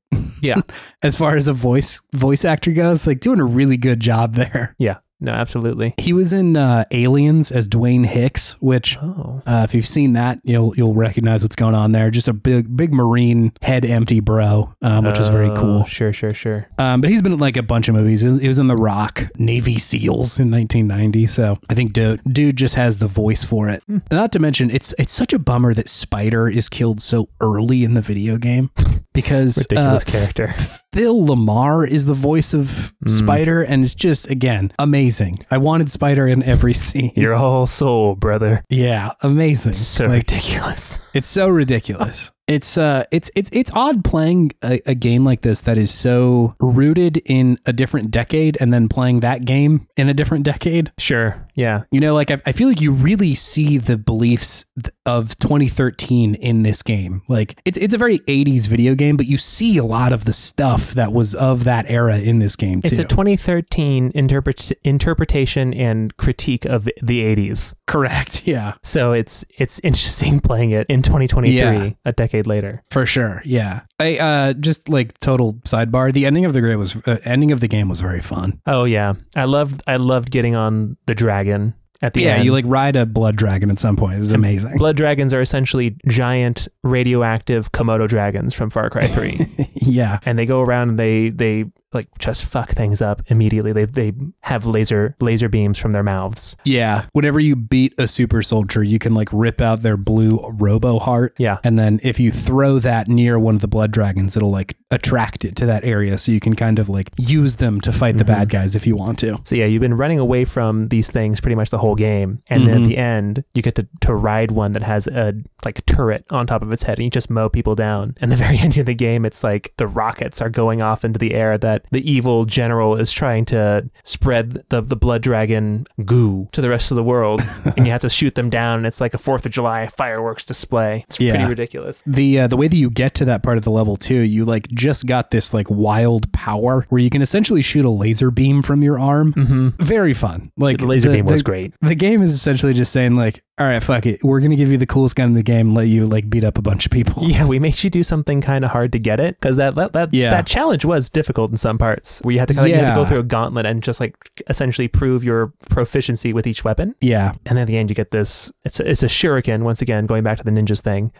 Yeah. as far as a voice voice actor goes, like doing a really good job there. Yeah. No, absolutely. He was in uh, Aliens as Dwayne Hicks, which Oh. uh, if you've seen that, you'll you'll recognize what's going on there. Just a big big marine head empty bro, um, which is very Oh, cool. Sure, sure, sure. Um, but he's been in like a bunch of movies. He was, he was in The Rock, Navy SEALs in 1990. So I think dude, dude just has the voice for it. Hmm. Not to mention, it's it's such a bummer that Spider is killed so early in the video game because Ridiculous uh, character. Phil LaMarr is the voice of Hmm. Spider, and it's just again amazing. I wanted Spider in every scene. Your whole soul, brother. yeah, amazing. So Like, ridiculous. it's so ridiculous. It's uh it's it's it's odd playing a, a game like this that is so rooted in a different decade and then playing that game in a different decade. Sure. Yeah. You know, like I, I feel like you really see the beliefs of 2013 in this game. Like it's it's a very 80s video game, but you see a lot of the stuff that was of that era in this game too. It's a 2013 interpret- interpretation and critique of the 80s. Correct. Yeah. So it's it's interesting playing it in 2023, Yeah. a decade later. For sure, yeah. I uh just like total sidebar. The ending of the game was uh, ending of the game was very fun. Oh yeah, I loved I loved getting on the dragon at the end. yeah, end. you like ride a blood dragon at some point. It's amazing. Blood dragons are essentially giant radioactive Komodo dragons from Far Cry 3. yeah, and they go around and they they like just fuck things up immediately. They they have laser laser beams from their mouths. yeah. Whenever you beat a super soldier, you can like rip out their blue robo heart. Yeah. And then if you throw that near one of the blood dragons, it'll like attract it to that area, so you can kind of like use them to fight the Mm-hmm. bad guys if you want to. So yeah, you've been running away from these things pretty much the whole game, and then Mhm. at the end you get to, to ride one that has a like a turret on top of its head, and you just mow people down. And the very end of the game, it's like the rockets are going off into the air that the evil general is trying to spread the the blood dragon goo to the rest of the world, and you have to shoot them down. And it's like a Fourth of July fireworks display. It's pretty ridiculous. The uh, the way that you get to that part of the level too, you like just got this like wild power where you can essentially shoot a laser beam from your arm. Mm-hmm. Very fun. Like The laser beam was the- great. The game is essentially just saying like, all right, fuck it, we're gonna give you the coolest gun in the game, let you like beat up a bunch of people. Yeah, we made you do something kind of hard to get it because that that that, Yeah. that challenge was difficult in some parts where you had to kind of you had to go through a gauntlet and just like essentially prove your proficiency with each weapon. Yeah. And then at the end, you get this. It's a, it's a shuriken once again, going back to the ninjas thing,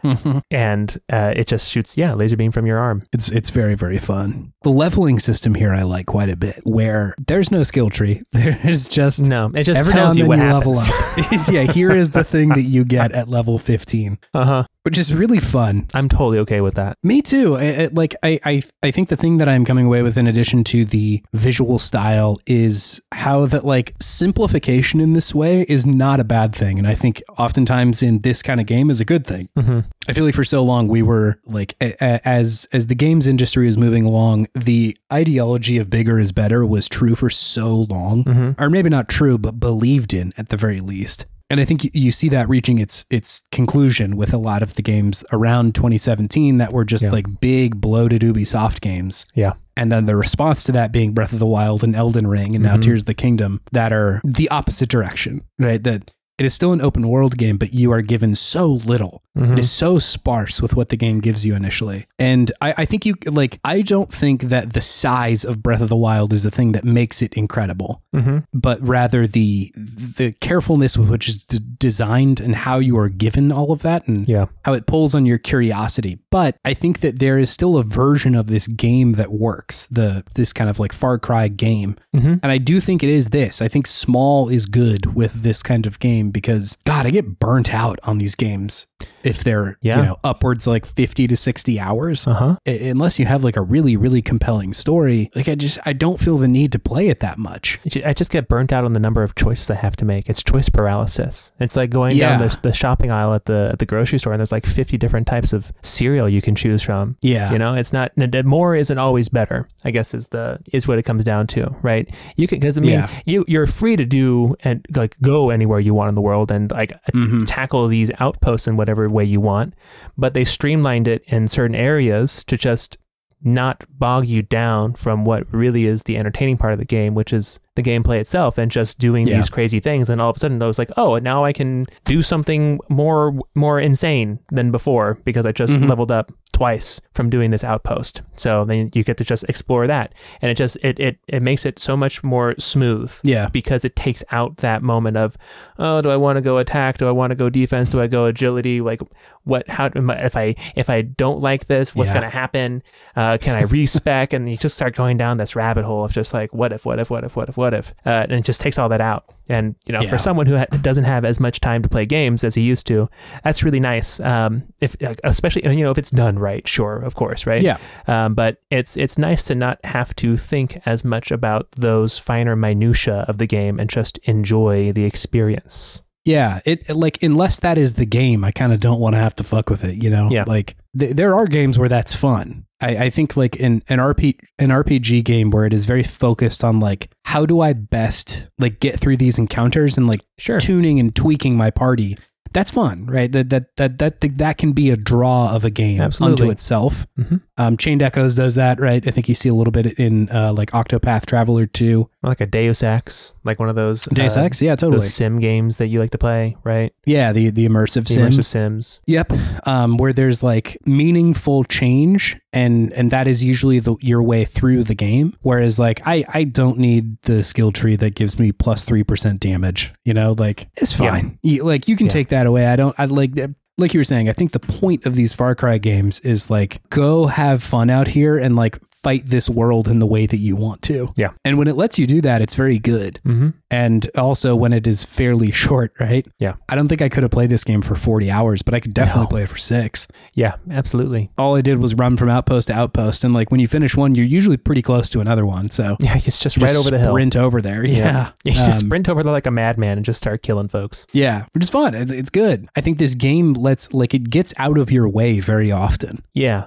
and uh, it just shoots yeah laser beam from your arm. It's it's very very fun. The leveling system here I like quite a bit, where there's no skill tree. There's just No, it just every now tells and you then what you happens. level up. Yeah, here is the thing that you get at level 15, uh huh. which is really fun. I'm totally okay with that. Me too. I, I, like I, I, I think the thing that I'm coming away with, in addition to the visual style, is how that like simplification in this way is not a bad thing, and I think oftentimes in this kind of game is a good thing. hmm I feel like for so long we were like a- a- as as the games industry is moving along, the ideology of bigger is better was true for so long, hmm or maybe not true, but believed in at the very least. And I think you see that reaching its its conclusion with a lot of the games around 2017 that were just Yeah. like big bloated Ubisoft games. Yeah. And then the response to that being Breath of the Wild and Elden Ring and now Mhm. Tears of the Kingdom that are the opposite direction, right? That it is still an open world game, but you are given so little. Hmm It is so sparse with what the game gives you initially. And I, I think you like I don't think that the size of Breath of the Wild is the thing that makes it incredible hmm but rather the the carefulness with which it's d- designed and how you are given all of that and Yeah. how it pulls on your curiosity. But I think that there is still a version of this game that works. The this kind of like Far Cry game. hmm And I do think it is this. I think small is good with this kind of game because God, I get burnt out on these games if they're Yeah. you know upwards like 50 to 60 hours. Uh huh. I- Unless you have like a really really compelling story, like I just I don't feel the need to play it that much. I just get burnt out on the number of choices I have to make. It's choice paralysis. It's like going Yeah. down the, the shopping aisle at the at the grocery store, and there's like 50 different types of cereal you can choose from. Yeah. You know, it's not more isn't always better. I guess is the is what it comes down to, right? You can because I mean Yeah. you you're free to do and like go anywhere you want in the world and like Mhm. tackle these outposts in whatever way you want, but they streamlined it in certain areas to just not bog you down from what really is the entertaining part of the game, which is the gameplay itself and just doing Yeah. these crazy things. And all of a sudden, I was like, oh, now I can do something more more insane than before because I just Mhm. leveled up twice from doing this outpost. So then you get to just explore that, and it just it it it makes it so much more smooth Yeah. because it takes out that moment of, oh, do I want to go attack? Do I want to go defense? Do I go agility? Like, what? How if I if I don't like this, what's Yeah. going to happen? Uh, can I respec? and you just start going down this rabbit hole of just like, what if, what if, what if, what if, what if? Uh, and it just takes all that out. And you know, Yeah. for someone who ha- doesn't have as much time to play games as he used to, that's really nice. Um, if especially you know if it's done right, sure, of course, right? Yeah. Um, but it's it's nice to not have to think as much about those finer minutia of the game and just enjoy the experience. Yeah, it it- like unless that is the game, I kind of don't want to have to fuck with it. You know, Yeah. Like th- there are games where that's fun. I, I think like in an RP an RPG game where it is very focused on like how do I best like get through these encounters and like Sure. tuning and tweaking my party. That's fun, right? That that that that that can be a draw of a game Absolutely. unto itself. Mhm. Um, Chained Echoes does that, right? I think you see a little bit in uh, like Octopath Traveler 2. Like a Deus Ex, like one of those Deus uh, Ex, yeah, totally. those sim games that you like to play, right? Yeah, the the immersive The sims. immersive Sims. Yep. Um, where there's like meaningful change and and that is usually the your way through the game. Whereas like I I don't need the skill tree that gives me plus three percent damage. You know, like it's Yeah. fine. You- like you can Yeah. take that away. I don't I like like you were saying, I think the point of these Far Cry games is like go have fun out here and like fight this world in the way that you want to. Yeah. And when it lets you do that, it's very good. Mm-hmm. And also when it is fairly short, right? Yeah. I don't think I could have played this game for 40 hours, but I could definitely No. play it for six. Yeah, absolutely. All I did was run from outpost to outpost. And like when you finish one, you're usually pretty close to another one. So Yeah, it's just you right over the hill. Sprint over there. Yeah. You just Um, sprint over there like a madman and just start killing folks. Yeah. Which is fun. It's, it's good. I think this game lets, like, it gets out of your way very often. Yeah.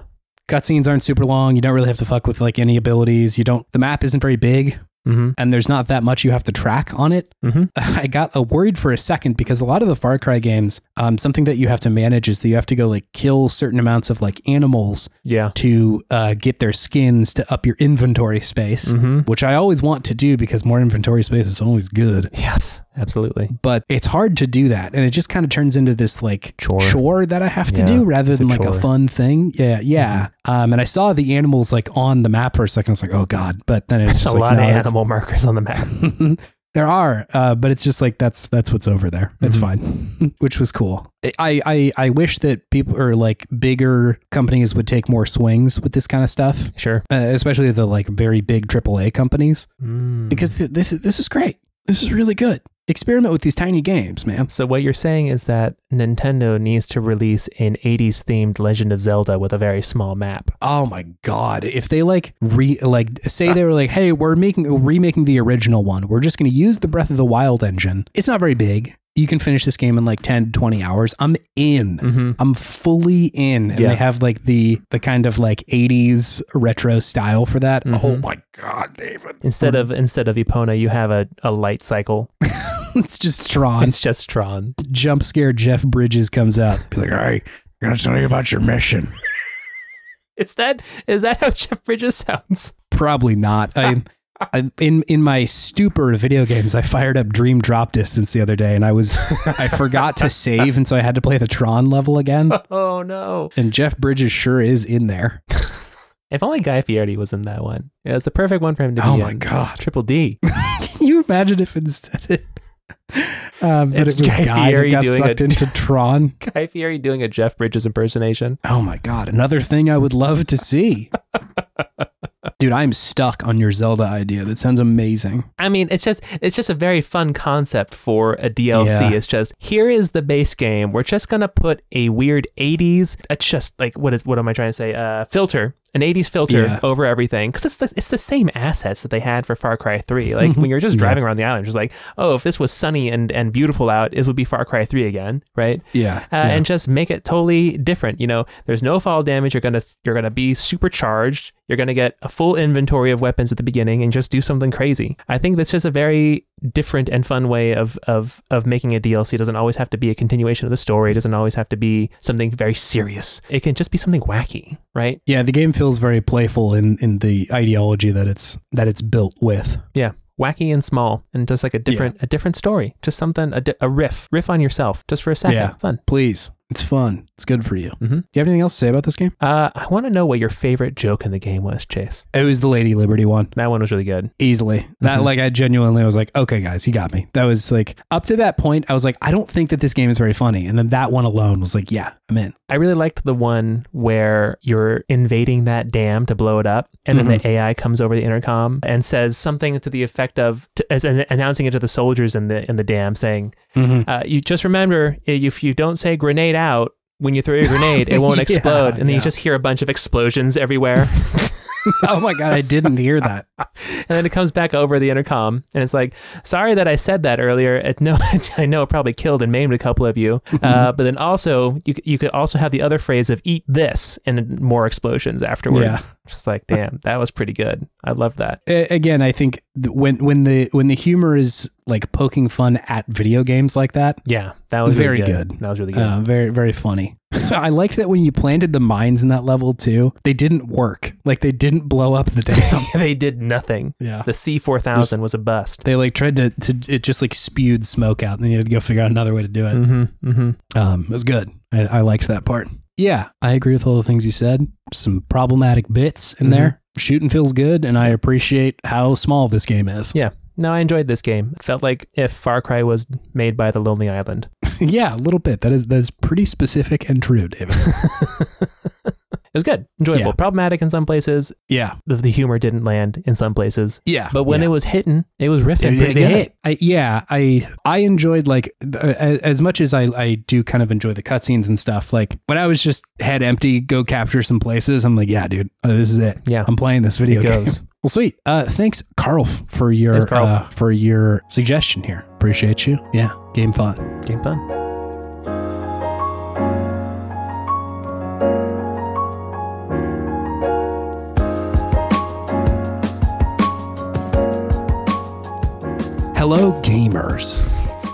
Cutscenes aren't super long. You don't really have to fuck with like any abilities. You don't, the map isn't very big Mm-hmm. and there's not that much you have to track on it. Mm-hmm. I got uh, worried for a second because a lot of the Far Cry games, um, something that you have to manage is that you have to go like kill certain amounts of like animals Yeah. to uh, get their skins to up your inventory space, Mm-hmm. which I always want to do because more inventory space is always good. Yes, absolutely. But it's hard to do that, and it just kind of turns into this like Chore. that I have to Yeah, do rather it's a than like a chore. Mm-hmm. fun thing. Yeah, yeah. Um, and I saw the animals like on the map for a second. I was like, oh god, but then it's a like, lot no, of animal markers on the map. there are, uh, but it's just like that's that's what's over there. It's Mhm. fine, which was cool. I, I I wish that people or like bigger companies would take more swings with this kind of stuff, Sure. uh, especially the like very big AAA companies, Mm. because th- this is this is great. This is really good. Experiment with these tiny games, man. So what you're saying is that Nintendo needs to release an 80s themed Legend of Zelda with a very small map. Oh my god! If they like re like say they were like, hey, we're making remaking the original one. We're just going to use the Breath of the Wild engine. It's not very big. You can finish this game in like 10 to 20 hours. I'm in. Mm-hmm. I'm fully in, and Yeah. they have like the the kind of like '80s retro style for that. Mhm. Oh my god, David! Instead of instead of Epona, you have a, a light cycle. it's just Tron. It's just Tron. Jump scare Jeff Bridges comes out. Be like, all right, I'm gonna tell you about your mission. Is that is that how Jeff Bridges sounds? probably not. I, I in in my stupor of video games, I fired up Dream Drop Distance the other day, and I was I forgot to save, and so I had to play the Tron level again. Oh no! And Jeff Bridges sure is in there. If only Guy Fieri was in that one. Yeah, it's the perfect one for him to oh be Oh in. my god! Triple D. Can you imagine if instead it, um, that It's it was Guy Guy Fieri that got sucked a- into Tron? Guy Fieri doing a Jeff Bridges impersonation. Oh my god! Another thing I would love to see. Dude, I'm stuck on your Zelda idea. That sounds amazing. I mean, it's just it's just a very fun concept for a DLC. Yeah. It's just here is the base game. We're just gonna put a weird '80s. It's just like what is what am I trying to say? Uh, filter an '80s filter Yeah. over everything because it's the, it's the same assets that they had for Far Cry 3. Like when you're just Yeah. driving around the island, just like oh, if this was sunny and and beautiful out, it would be Far Cry 3 again, right? Yeah, uh, yeah. and just make it totally different. You know, there's no fall damage. You're gonna you're gonna be supercharged. You're gonna get a full inventory of weapons at the beginning and just do something crazy. I think that's just a very different and fun way of of of making a DLC. It doesn't always have to be a continuation of the story. It doesn't always have to be something very serious. It can just be something wacky, right? Yeah, the game feels very playful in in the ideology that it's that it's built with. Yeah wacky and small, and just like a different a different story, just something a, di- a riff, riff on yourself, just for a second, Yeah. fun. Please. It's fun. It's good for you. Mhm. Do you have anything else to say about this game? Uh, I want to know what your favorite joke in the game was, Chase. It was the Lady Liberty one. That one was really good. Easily. That Mhm. like I genuinely was like, okay guys, you got me. That was like up to that point, I was like, I don't think that this game is very funny. And then that one alone was like, yeah, I'm in. I really liked the one where you're invading that dam to blow it up, and then the AI comes over the intercom and says something to the effect of, to, as an, announcing it to the soldiers in the in the dam, saying, Mm-hmm. uh, "You just remember, if you don't say grenade out." When you throw your grenade, it won't Yeah, explode, and then yeah. you just hear a bunch of explosions everywhere. oh my god, I didn't hear that. and then it comes back over the intercom, and it's like, "Sorry that I said that earlier. It, no, I know it probably killed and maimed a couple of you, uh, but then also you you could also have the other phrase of "eat this" and more explosions afterwards. Just like, damn, that was pretty good. I love that. Again, I think when when the when the humor is like poking fun at video games like that, Yeah, that was Very really good. That was really good. uh, very very funny. I liked that when you planted the mines in that level too, they didn't work. Like they didn't blow up the dam. they did nothing. yeah. The C four thousand was a bust. They like tried to, to it just like spewed smoke out and then you had to go figure out another way to do it. Mm-hmm. Mm-hmm. Um, it was good. I, I liked that part. Yeah, I agree with all the things you said. Some problematic bits in Mhm. there. Shooting feels good, and I appreciate how small this game is. Yeah. No, I enjoyed this game. It felt like if Far Cry was made by the Lonely Island. yeah, a little bit. That is that is pretty specific and true, David. It was good, enjoyable. Yeah. Problematic in some places. yeah, The, the humor didn't land in some places. yeah. But when yeah. it was hitting, it was riffing it, pretty it good. I, yeah, I I enjoyed like uh, as much as I I do kind of enjoy the cutscenes and stuff. Like when I was just head empty, go capture some places. I'm like, yeah, dude, uh, this is it. Yeah. I'm playing this video game. Well, sweet. Uh, thanks, Carl, for your Thanks, Carl. Uh, for your suggestion here. Appreciate you. Yeah, game fun. Game fun. Hello, gamers.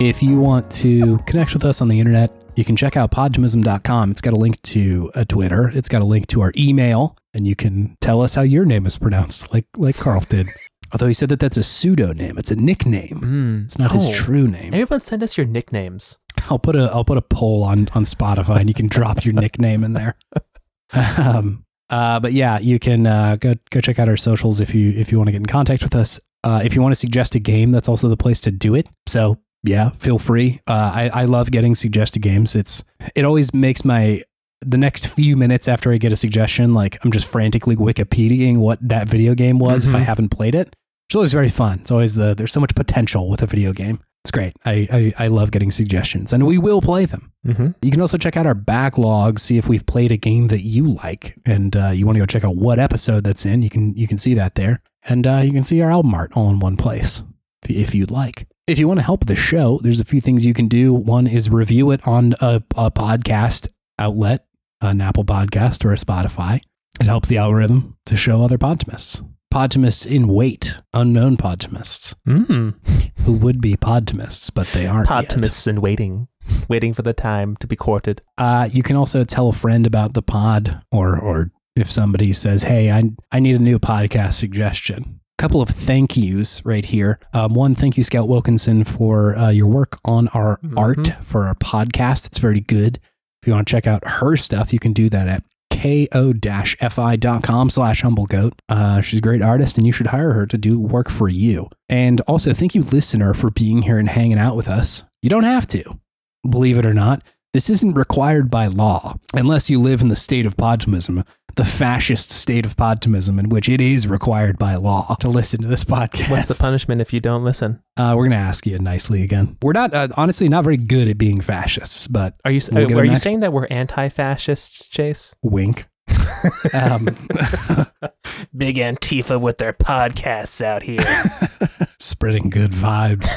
If you want to connect with us on the internet, you can check out podtimism.com. It's got a link to a Twitter. It's got a link to our email, and you can tell us how your name is pronounced, like like Carl did. Although he said that that's a pseudonym, it's a nickname. Mm. It's not his Oh. true name. Everyone send us your nicknames. I'll put a I'll put a poll on on Spotify, and you can drop your nickname in there. Um, uh, but yeah, you can uh, go go check out our socials if you if you want to get in contact with us. Uh, if you want to suggest a game, that's also the place to do it. So yeah, feel free. Uh, I I love getting suggested games. It's it always makes my the next few minutes after I get a suggestion, like I'm just frantically Wikipediaing what that video game was if I Mhm. haven't played it. It's always very fun. It's always the there's so much potential with a video game. It's great. I, I, I love getting suggestions and we will play them. Mm-hmm. You can also check out our backlog, see if we've played a game that you like, and uh, you want to go check out what episode that's in. You can you can see that there, and uh, you can see our album art all in one place if, you'd like. If you want to help the show, there's a few things you can do. One is review it on a, a podcast outlet, an Apple Podcast or a Spotify. It helps the algorithm to show other podtimists. Podtimists in wait, unknown podtimists Mm. who would be podtimists, but they aren't. yet. Podtimists in waiting, waiting for the time to be courted. Uh, you can also tell a friend about the pod, or or if somebody says, "Hey, I I need a new podcast suggestion." A Couple of thank yous right here. Um, one, thank you, Scout Wilkinson, for uh, your work on our Mhm. art for our podcast. It's very good. If you want to check out her stuff, you can do that at ko-fi.com slash humblegoat. Uh, she's a great artist, and you should hire her to do work for you. And also, thank you, listener, for being here and hanging out with us. You don't have to, believe it or not. This isn't required by law unless you live in the state of podtimism, the fascist state of podtimism, in which it is required by law to listen to this podcast. What's the punishment if you don't listen? Uh, we're going to ask you nicely again. We're not, uh, honestly, not very good at being fascists, but Are you We'll uh, are you saying that we're anti-fascists, Chase? wink. um, Big Antifa with their podcasts out here. spreading good vibes.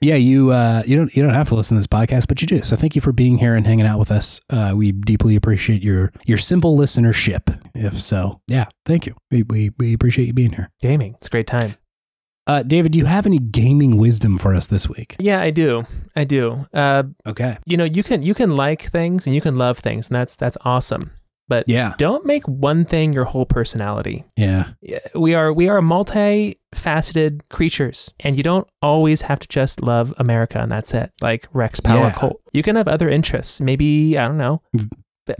Yeah, you uh, you don't you don't have to listen to this podcast, but you do. So thank you for being here and hanging out with us. Uh, we deeply appreciate your your simple listenership. If so, yeah, thank you. We we, we appreciate you being here. Gaming, it's a great time. Uh, David, do you have any gaming wisdom for us this week? Yeah, I do. I do. Uh, Okay. you know, you can you can like things and you can love things, and that's that's awesome. But Yeah. don't make one thing your whole personality. Yeah. We are we are multi-faceted creatures, and you don't always have to just love America and that's it. Like Rex Power Yeah. Colt, you can have other interests. Maybe I don't know,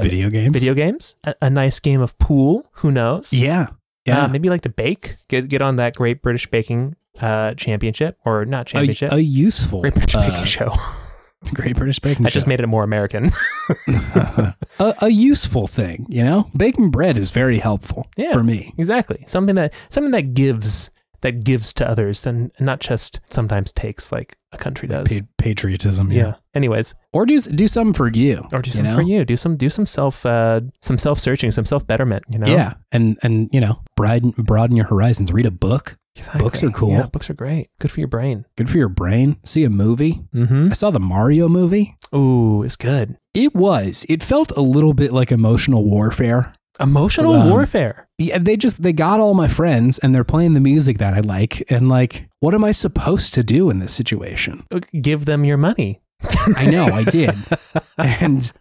Video games. video games, a, a nice game of pool. Who knows? Yeah. Yeah. Uh, maybe you like to bake. Get get on that Great British Baking uh, Championship or not a, championship. a useful Great British uh, Baking Show. Great British Baking I just made it more American. a, a useful thing, you know? Baking bread is very helpful Yeah. for me. exactly. Something that something that gives that gives to others and not just sometimes takes like a country does. Pa- patriotism. yeah. Anyways, Or do, do something for you. or do you something know? for you. Do some do some self uh, some self searching, some self betterment. You know. Yeah. And, and, you know, broaden, broaden your horizons. Read a book. Exactly. Books are cool. Yeah, books are great. Good for your brain. Good for your brain. See a movie. Mm-hmm. I saw the Mario movie. Ooh, it's good. It was. It felt a little bit like emotional warfare. Emotional Um, warfare. Yeah, they just they got all my friends and they're playing the music that I like and like what am I supposed to do in this situation? Give them your money. I know I did. and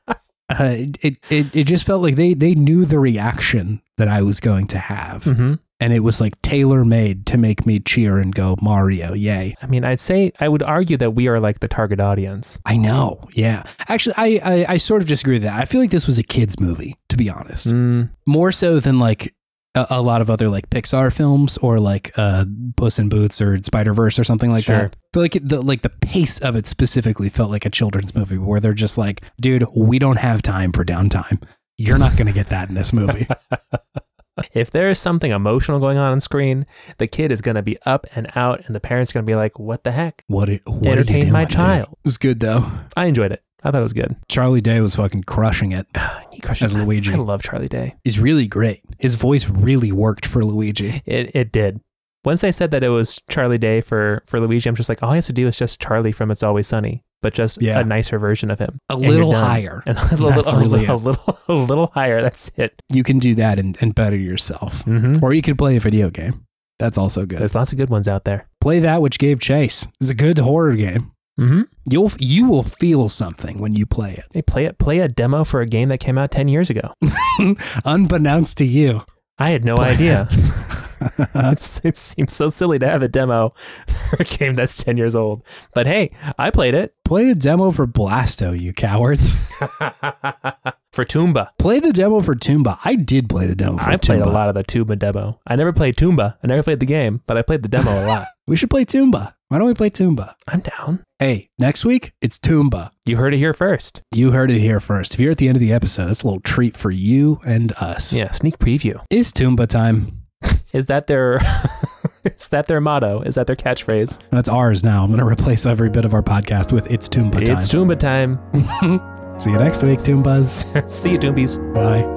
uh, it, it it just felt like they they knew the reaction that I was going to have Mm-hmm. and it was like tailor made to make me cheer and go Mario, yay. I mean, I'd say I would argue that we are like the target audience. I know. Yeah. Actually, I, I I sort of disagree with that. I feel like this was a kids movie, to be honest. Mm, More so than like a, a lot of other like Pixar films or like uh Puss in Boots or Spider Verse or something like Sure. that. But like the like the pace of it specifically felt like a children's movie where they're just like, dude, we don't have time for downtime. You're not gonna get that in this movie. if there is something emotional going on on screen, the kid is going to be up and out, and the parent's going to be like, "What the heck?" What, it, what are you Entertain my child. It was good though. I enjoyed it. I thought it was good. Charlie Day was fucking crushing it. He crushed As it. Luigi. I love Charlie Day. He's really great. His voice really worked for Luigi. It it did. Once they said that it was Charlie Day for for Luigi, I'm just like, all he has to do is just Charlie from It's Always Sunny, but just Yeah. a nicer version of him. A And little higher. and a little, That's a, really little, a little, a little higher. That's it. You can do that and, and better yourself. Mm-hmm. Or you could play a video game. That's also good. There's lots of good ones out there. Play that which gave chase. It's a good horror game. Mm-hmm. You'll you will feel something when you play it. They play it. Play a demo for a game that came out ten years ago. Unbeknownst to you. I had no Play- idea. it seems so silly to have a demo for a game that's 10 years old. But hey, I played it Play a demo for Blasto, you cowards. for Toomba. play the demo for Toomba. I did play the demo for I played a lot of the Toomba demo. I never played Toomba. I never played the game, but I played the demo a lot. We should play Toomba. Why don't we play Toomba? I'm down. Hey, next week it's Toomba. You heard it here first. You heard it here first. If you're at the end of the episode, that's a little treat for you and us. Yeah, sneak preview. Is Toomba time. Is that their is that their motto? Is that their catchphrase? That's ours now. I'm going to replace every bit of our podcast with It's Toomba time. It's Toomba time. See you next week, Toombas. See you, Toombies. Bye.